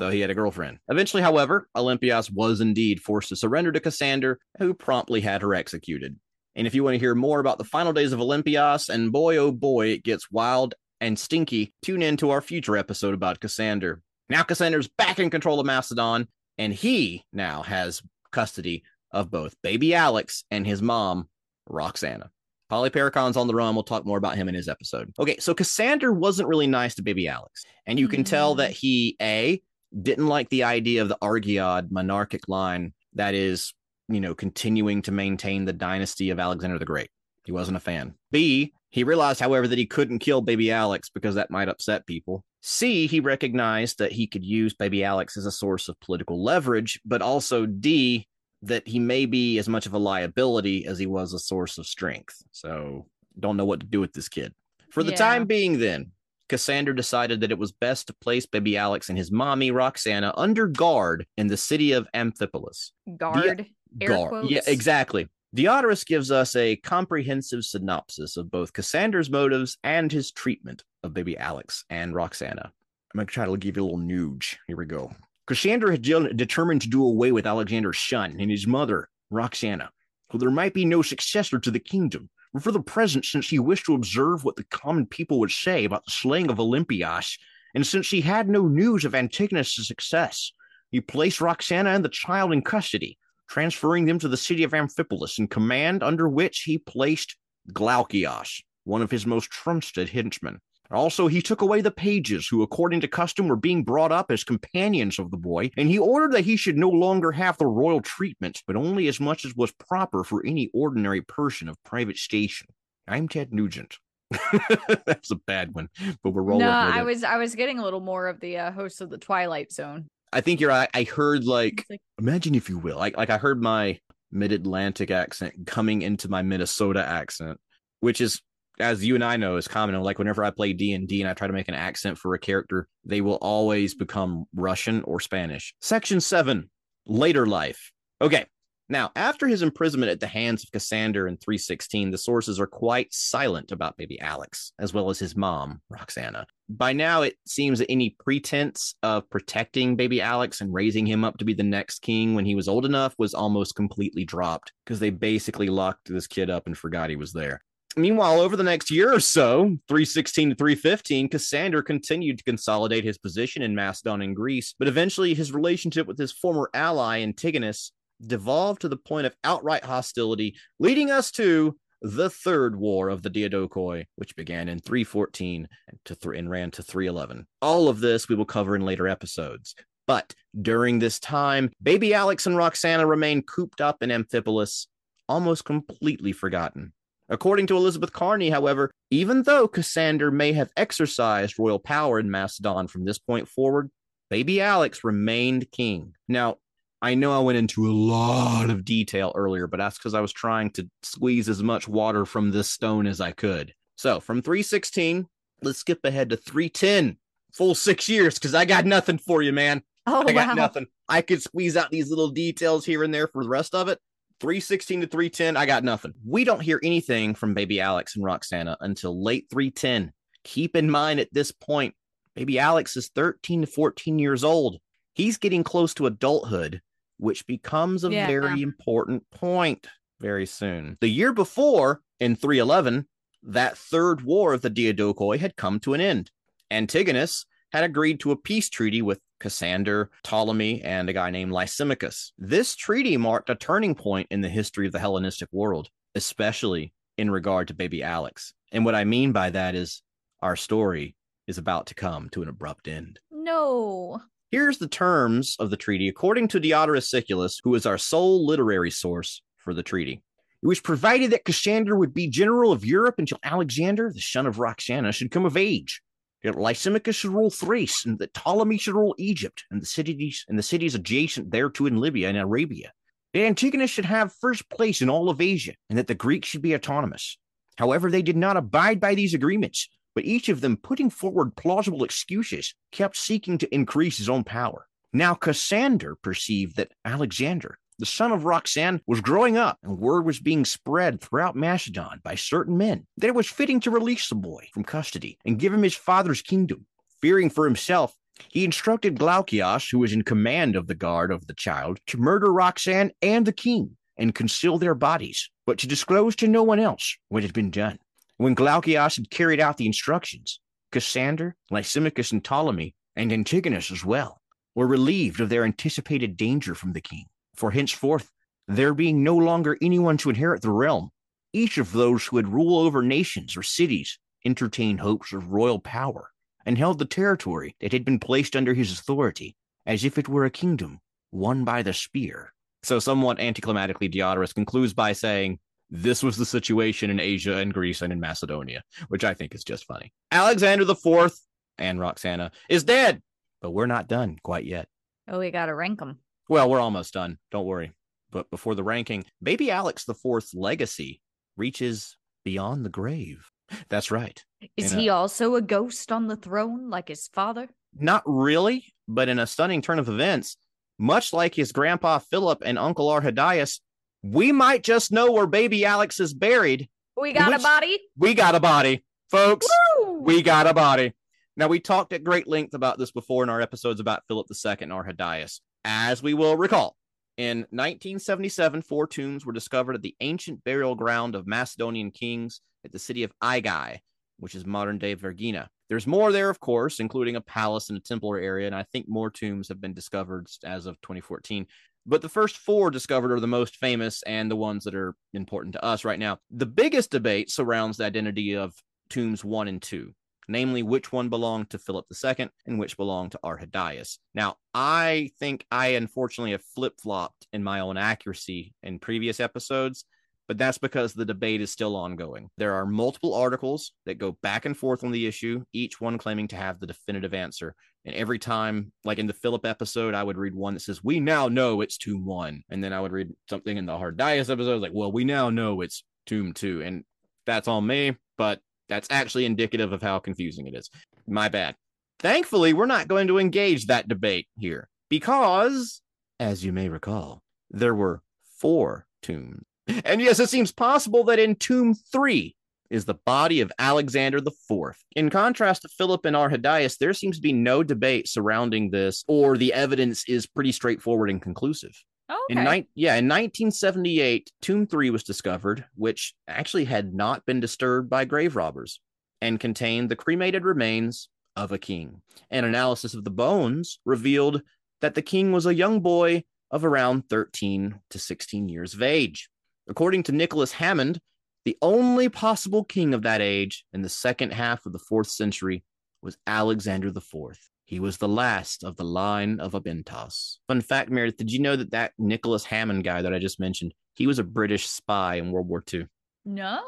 So he had a girlfriend. Eventually, however, Olympias was indeed forced to surrender to Cassander, who promptly had her executed. And if you want to hear more about the final days of Olympias, and boy oh boy, it gets wild and stinky, tune in to our future episode about Cassander. Now Cassander's back in control of Macedon, and he now has custody of both baby Alex and his mom, Roxana. Polyperchon's on the run. We'll talk more about him in his episode. Okay, so Cassander wasn't really nice to baby Alex. And you can mm-hmm. tell that he, A, didn't like the idea of the Argead monarchic line that is, you know, continuing to maintain the dynasty of Alexander the Great. He wasn't a fan. B, he realized, however, that he couldn't kill baby Alex because that might upset people. C, he recognized that he could use baby Alex as a source of political leverage, but also D, that he may be as much of a liability as he was a source of strength. So don't know what to do with this kid. For the Yeah. time being, then, Cassander decided that it was best to place baby Alex and his mommy, Roxana, under guard in the city of Amphipolis. Guard. Air Guard. quotes. Yeah, exactly. Diodorus gives us a comprehensive synopsis of both Cassander's motives and his treatment of baby Alex and Roxana. I'm going to try to give you a little nudge. Here we go. Cassander had determined to do away with Alexander's son and his mother, Roxana, so there might be no successor to the kingdom. But for the present, since he wished to observe what the common people would say about the slaying of Olympias, and since he had no news of Antigonus' success, he placed Roxana and the child in custody, transferring them to the city of Amphipolis in command under which he placed Glaucias, one of his most trusted henchmen. Also, he took away the pages who, according to custom, were being brought up as companions of the boy, and he ordered that he should no longer have the royal treatment, but only as much as was proper for any ordinary person of private station. I'm Ted Nugent. That's a bad one, but we're rolling No, I it. was I was getting a little more of the uh, host of the Twilight Zone. I think you're right. I heard like like, imagine if you will like like i heard my mid-atlantic accent coming into my minnesota accent which is as you and I know is common. Like whenever I play D and D and I try to make an accent for a character, they will always become Russian or Spanish. Section seven, later life. Okay. Now, after his imprisonment at the hands of Cassander in 316, the sources are quite silent about baby Alex, as well as his mom, Roxana. By now, it seems that any pretense of protecting baby Alex and raising him up to be the next king when he was old enough was almost completely dropped because they basically locked this kid up and forgot he was there. Meanwhile, over the next year or so, 316 to 315, Cassander continued to consolidate his position in Macedon and Greece, but eventually his relationship with his former ally Antigonus devolved to the point of outright hostility, leading us to the third war of the Diadochoi, which began in 314 and, to th- and ran to 311. All of this we will cover in later episodes. But during this time, baby Alex and Roxana remained cooped up in Amphipolis, almost completely forgotten. According to Elizabeth Carney, however, even though Cassander may have exercised royal power in Macedon from this point forward, baby Alex remained king. Now, I know I went into a lot of detail earlier, but that's because I was trying to squeeze as much water from this stone as I could. So from 316, let's skip ahead to 310. Full six years, because I got nothing for you, man. Oh, I got wow. nothing. I could squeeze out these little details here and there for the rest of it. 316 to 310, I got nothing. We don't hear anything from baby Alex and Roxana until late 310. Keep in mind at this point, baby Alex is 13 to 14 years old. He's getting close to adulthood, which becomes a Yeah. very important point very soon. The year before, in 311, that third war of the Diadochoi had come to an end. Antigonus had agreed to a peace treaty with Cassander, Ptolemy, and a guy named Lysimachus. This treaty marked a turning point in the history of the Hellenistic world, especially in regard to baby Alex. And what I mean by that is our story is about to come to an abrupt end. No. Here's the terms of the treaty according to Diodorus Siculus, who is our sole literary source for the treaty. It was provided that Cassander would be general of Europe until Alexander, the son of Roxana, should come of age. That Lysimachus should rule Thrace, and that Ptolemy should rule Egypt and the cities and the cities adjacent thereto in Libya and Arabia. That Antigonus should have first place in all of Asia, and that the Greeks should be autonomous. However, they did not abide by these agreements, but each of them putting forward plausible excuses, kept seeking to increase his own power. Now Cassander perceived that Alexander, the son of Roxanne, was growing up, and word was being spread throughout Macedon by certain men that it was fitting to release the boy from custody and give him his father's kingdom. Fearing for himself, he instructed Glaucias, who was in command of the guard of the child, to murder Roxanne and the king and conceal their bodies, but to disclose to no one else what had been done. When Glaucias had carried out the instructions, Cassander, Lysimachus, and Ptolemy, and Antigonus as well, were relieved of their anticipated danger from the king. For henceforth, there being no longer anyone to inherit the realm, each of those who had rule over nations or cities entertained hopes of royal power and held the territory that had been placed under his authority as if it were a kingdom won by the spear. So, somewhat anticlimactically, Diodorus concludes by saying, This was the situation in Asia and Greece and in Macedonia, which I think is just funny. Alexander the Fourth and Roxana is dead, but we're not done quite yet. Oh, we got to rank them. Well, we're almost done. Don't worry. But before the ranking, baby Alex the Fourth's legacy reaches beyond the grave. That's right. Is In he a- also a ghost on the throne like his father? Not really, but in a stunning turn of events, much like his grandpa Philip and Uncle Arrhidaeus, we might just know where baby Alex is buried. We got Which- a body? We got a body, folks. Woo! We got a body. Now, we talked at great length about this before in our episodes about Philip II and Arrhidaeus. As we will recall, in 1977, four tombs were discovered at the ancient burial ground of Macedonian kings at the city of Aigai, which is modern day Vergina. There's more there, of course, including a palace and a temple area, and I think more tombs have been discovered as of 2014. But the first four discovered are the most famous and the ones that are important to us right now. The biggest debate surrounds the identity of tombs one and two, namely which one belonged to Philip II and which belonged to Arrhidaeus. Now, I think I unfortunately have flip flopped in my own accuracy in previous episodes, but that's because the debate is still ongoing. There are multiple articles that go back and forth on the issue, each one claiming to have the definitive answer. And every time, like in the Philip episode, I would read one that says, We now know it's Tomb One. And then I would read something in the Arrhidaeus episode, like, Well, we now know it's Tomb Two. And that's on me, but That's actually indicative of how confusing it is. My bad. Thankfully, we're not going to engage that debate here because, as you may recall, there were four tombs. And yes, it seems possible that in tomb three is the body of Alexander IV. In contrast to Philip and Arrhidaeus, there seems to be no debate surrounding this, or the evidence is pretty straightforward and conclusive. Oh, In okay. nine, yeah, in 1978, Tomb 3 was discovered, which actually had not been disturbed by grave robbers and contained the cremated remains of a king. An analysis of the bones revealed that the king was a young boy of around 13 to 16 years of age. According to Nicholas Hammond, the only possible king of that age in the second half of the fourth century was Alexander IV. He was the last of the line of Amyntas. Fun fact, Meredith, did you know that that Nicholas Hammond guy that I just mentioned, he was a British spy in World War II. no,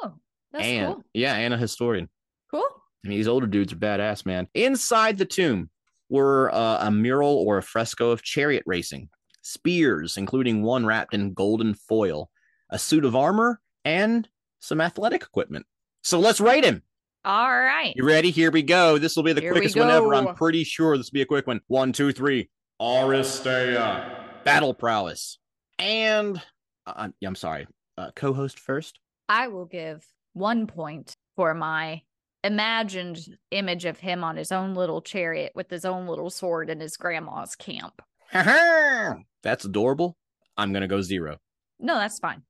that's and cool. yeah, and a historian. Cool. I mean, these older dudes are badass, man. Inside the tomb were uh, a mural or a fresco of chariot racing, spears, including one wrapped in golden foil, a suit of armor, and some athletic equipment. So let's rate him. All right. You ready? Here we go. This will be the Here quickest one ever. I'm pretty sure this will be a quick one. One, two, three. Aristeia. Battle prowess. And uh, I'm, I'm sorry. Uh, co-host first. I will give one point for my imagined image of him on his own little chariot with his own little sword in his grandma's camp. That's adorable. I'm gonna go zero. No, that's fine.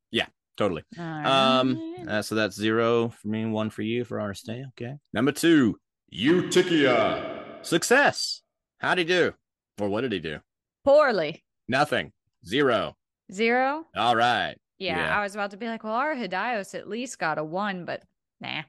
Totally. All Um, uh, so that's zero for me, one for you for our stay. Okay. Number two, Eutychia. success. How'd he do? Or what did he do? poorly. Nothing. Zero. Zero. All right. Yeah, Yeah. I was about to be like, well, our Hidios at least got a one, but nah.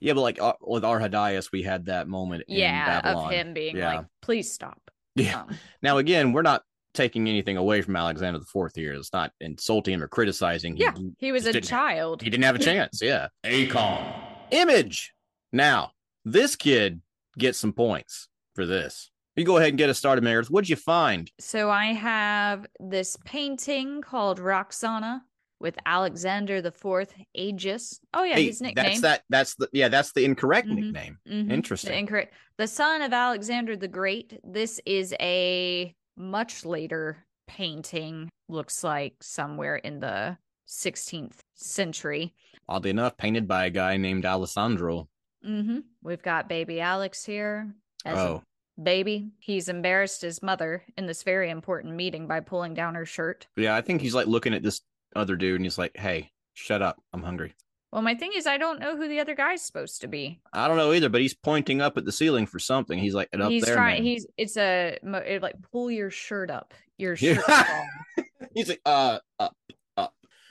Yeah, but like uh, with Arrhidaeus, we had that moment. In yeah, Babylon. of him being Yeah. like, please stop. Yeah. Um, Now, again, we're not taking anything away from Alexander the Fourth here. It's not insulting him or criticizing. He- yeah, he was a child. He didn't have a chance. Yeah. Acon. Image. Now, this kid gets some points for this. You go ahead and get us started, Meredith. What'd you find? So I have this painting called Roxana with Alexander the Fourth Aegus. Oh yeah, Hey, his nickname. That's that. That's the yeah. That's the incorrect Mhm. nickname. Mhm. Interesting. The incorrect. The son of Alexander the Great. This is a much later painting. Looks like somewhere in the 16th century. Oddly enough, painted by a guy named Alessandro. Mm-hmm. We've got baby Alex here as Oh, baby. He's embarrassed his mother in this very important meeting by pulling down her shirt. yeah. I think he's like looking at this other dude, and he's like, "Hey, shut up. I'm hungry." Well, my thing is, I don't know who the other guy's supposed to be. I don't know either, but he's pointing up at the ceiling for something. He's like, "Up he's there, trying. man." He's it's a it, like pull your shirt up. Your shirt. He's like, "Uh, up."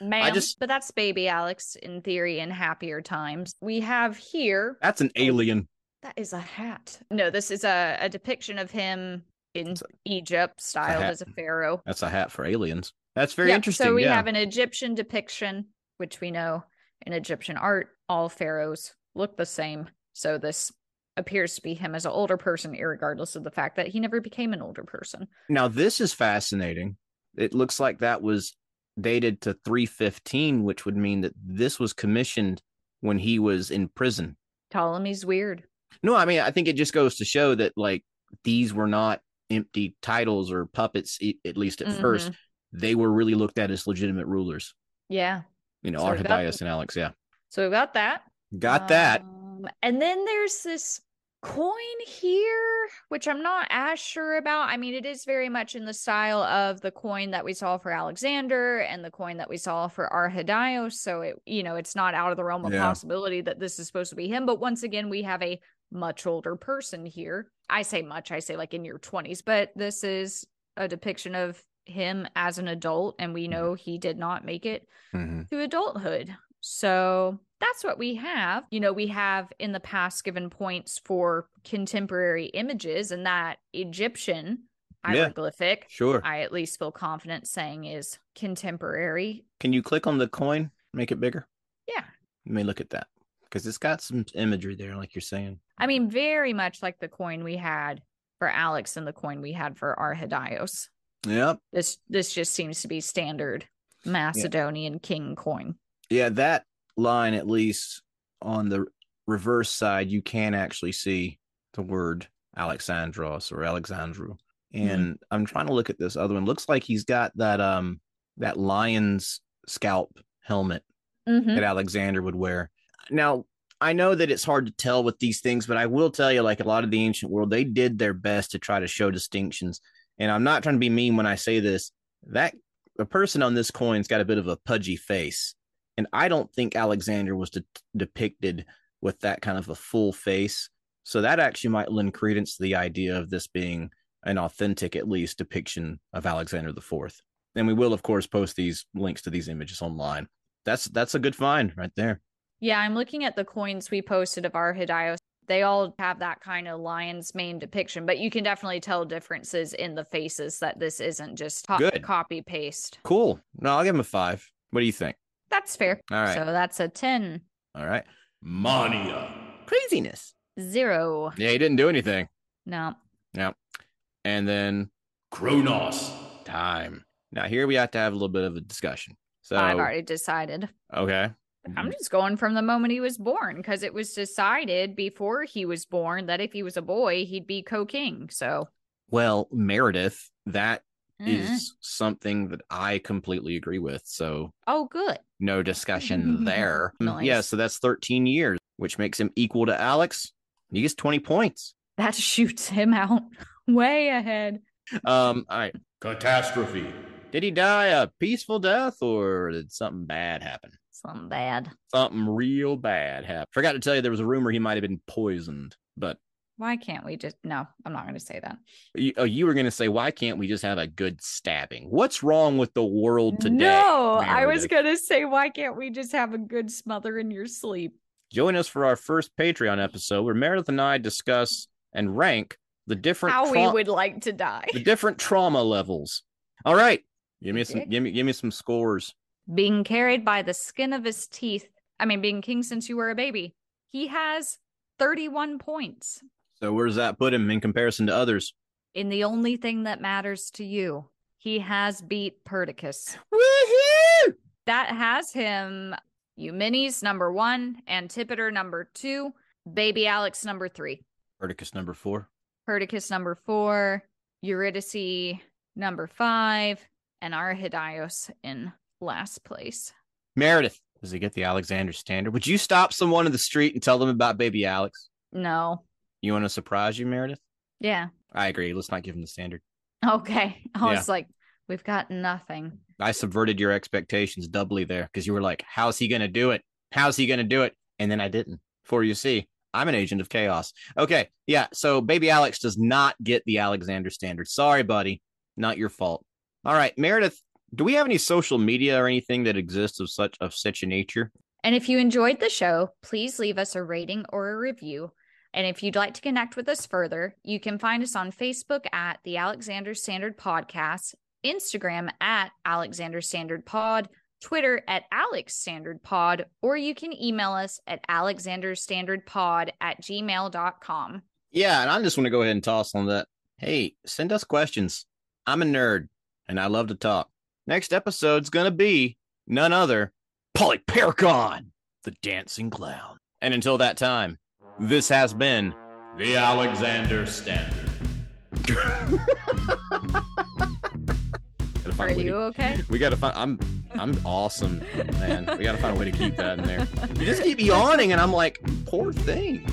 ma'am. just- But that's baby Alex in theory in happier times. We have here That's an alien. that is a hat. No, this is a, a depiction of him in a- Egypt, styled hat. as a pharaoh. That's a hat for aliens. That's very Yep, interesting. So we yeah. have an Egyptian depiction, which we know in Egyptian art, all pharaohs look the same. So this appears to be him as an older person, irregardless of the fact that he never became an older person. Now this is fascinating. It looks like that was dated to 315, which would mean that this was commissioned when he was in prison. Ptolemy's weird. No, I mean I think it just goes to show that like these were not empty titles or puppets, at least at first. Mhm. They were really looked at as legitimate rulers. Yeah. You know, So we've and Alex. Yeah, So we've got that. got that. Um, and then there's this coin here, which I'm not as sure about. I mean, it is very much in the style of the coin that we saw for Alexander and the coin that we saw for Arrhidaeus. So it, you know, it's not out of the realm of Yeah. possibility that this is supposed to be him. But once again, we have a much older person here. I say much, I say like in your 20s, but this is a depiction of him as an adult, and we know he did not make it Mhm. to adulthood. So that's what we have. You know, we have in the past given points for contemporary images, and that Egyptian Yeah. hieroglyphic, Sure. I at least feel confident saying is contemporary. Can you click on the coin, make it bigger? Yeah. Let me look at that because it's got some imagery there, like you're saying. I mean, very much like the coin we had for Alex and the coin we had for our Arrhidaeus. Yep. This this just seems to be standard Macedonian king coin. Yeah, that line at least on the reverse side, you can actually see the word Alexandros or Alexandrou. And I'm trying to look at this other one. Looks like he's got that um that lion's scalp helmet Mhm. that Alexander would wear. Now, I know that it's hard to tell with these things, but I will tell you, like a lot of the ancient world, they did their best to try to show distinctions. And I'm not trying to be mean when I say this. That the person on this coin's got a bit of a pudgy face, and I don't think Alexander was de- depicted with that kind of a full face. So that actually might lend credence to the idea of this being an authentic, at least, depiction of Alexander the Fourth. And we will, of course, post these links to these images online. That's that's a good find right there. Yeah, I'm looking at the coins we posted of our Arrhidaeus. They all have that kind of lion's mane depiction, but you can definitely tell differences in the faces that this isn't just co- copy paste. Cool. No, I'll give him a five. What do you think? That's fair. All right. So that's a 10. All right. Mania. Craziness. Zero. Yeah, he didn't do anything. No. No. And then Chronos. time. Now here we have to have a little bit of a discussion. So I've already decided. okay. I'm just going from the moment he was born because it was decided before he was born that if he was a boy, he'd be co king. So, Well, Meredith, that is Mm. something that I completely agree with. So oh, good. no discussion there. Mm, Yeah, so that's 13 years, which makes him equal to Alex. He gets 20 points. That shoots him out way ahead. Um, all right. Catastrophe. Did he die a peaceful death or did something bad happen? Something bad. Something real bad happened. Forgot to tell you there was a rumor he might have been poisoned, but Why can't we just? No, I'm not going to say that. you, oh, you were going to say, why can't we just have a good stabbing? What's wrong with the world today? no, I was going to say, why can't we just have a good smother in your sleep? Join us for our first Patreon episode where Meredith and I discuss and rank the different How we would like to die. the different trauma levels. All right, give me some, give me, give me some scores. Being carried by the skin of his teeth. I mean, being king since you were a baby. He has 31 points So where does that put him in comparison to others? in the only thing that matters to you. He has beat Perdiccas. Woohoo! That has him Eumenes number one, Antipater number two, Baby Alex number three, Perdiccas number four. Perdiccas number four, Eurydice number five, and Arrhidaeus in last place. Meredith, does he get the Alexander standard? Would you stop someone in the street and tell them about baby Alex? No. You want to surprise you, Meredith? Yeah. I agree. Let's not give him the standard. Okay. I Yeah. was like, we've got nothing. I subverted your expectations doubly there because you were like, how's he going to do it? How's he going to do it? And then I didn't. For you see, I'm an agent of chaos. Okay. Yeah. So baby Alex does not get the Alexander standard. Sorry, buddy. Not your fault. All right. Meredith, do we have any social media or anything that exists of such of such a nature? And if you enjoyed the show, please leave us a rating or a review. And if you'd like to connect with us further, you can find us on Facebook at the Alexander Standard Podcast, Instagram at Alexander Standard Pod, Twitter at Alex Standard Pod, or you can email us at alexanderstandardpod at gmail.com. Yeah, and I just want to go ahead and toss on that. Hey, send us questions. I'm a nerd and I love to talk. Next episode's gonna be none other Polyperchon, the dancing clown. And until that time, this has been The Alexander Standard. Are find a way to- you okay? We gotta find. I'm I'm awesome, man. We gotta find a way to keep that in there. You just keep yawning, and I'm like, poor thing.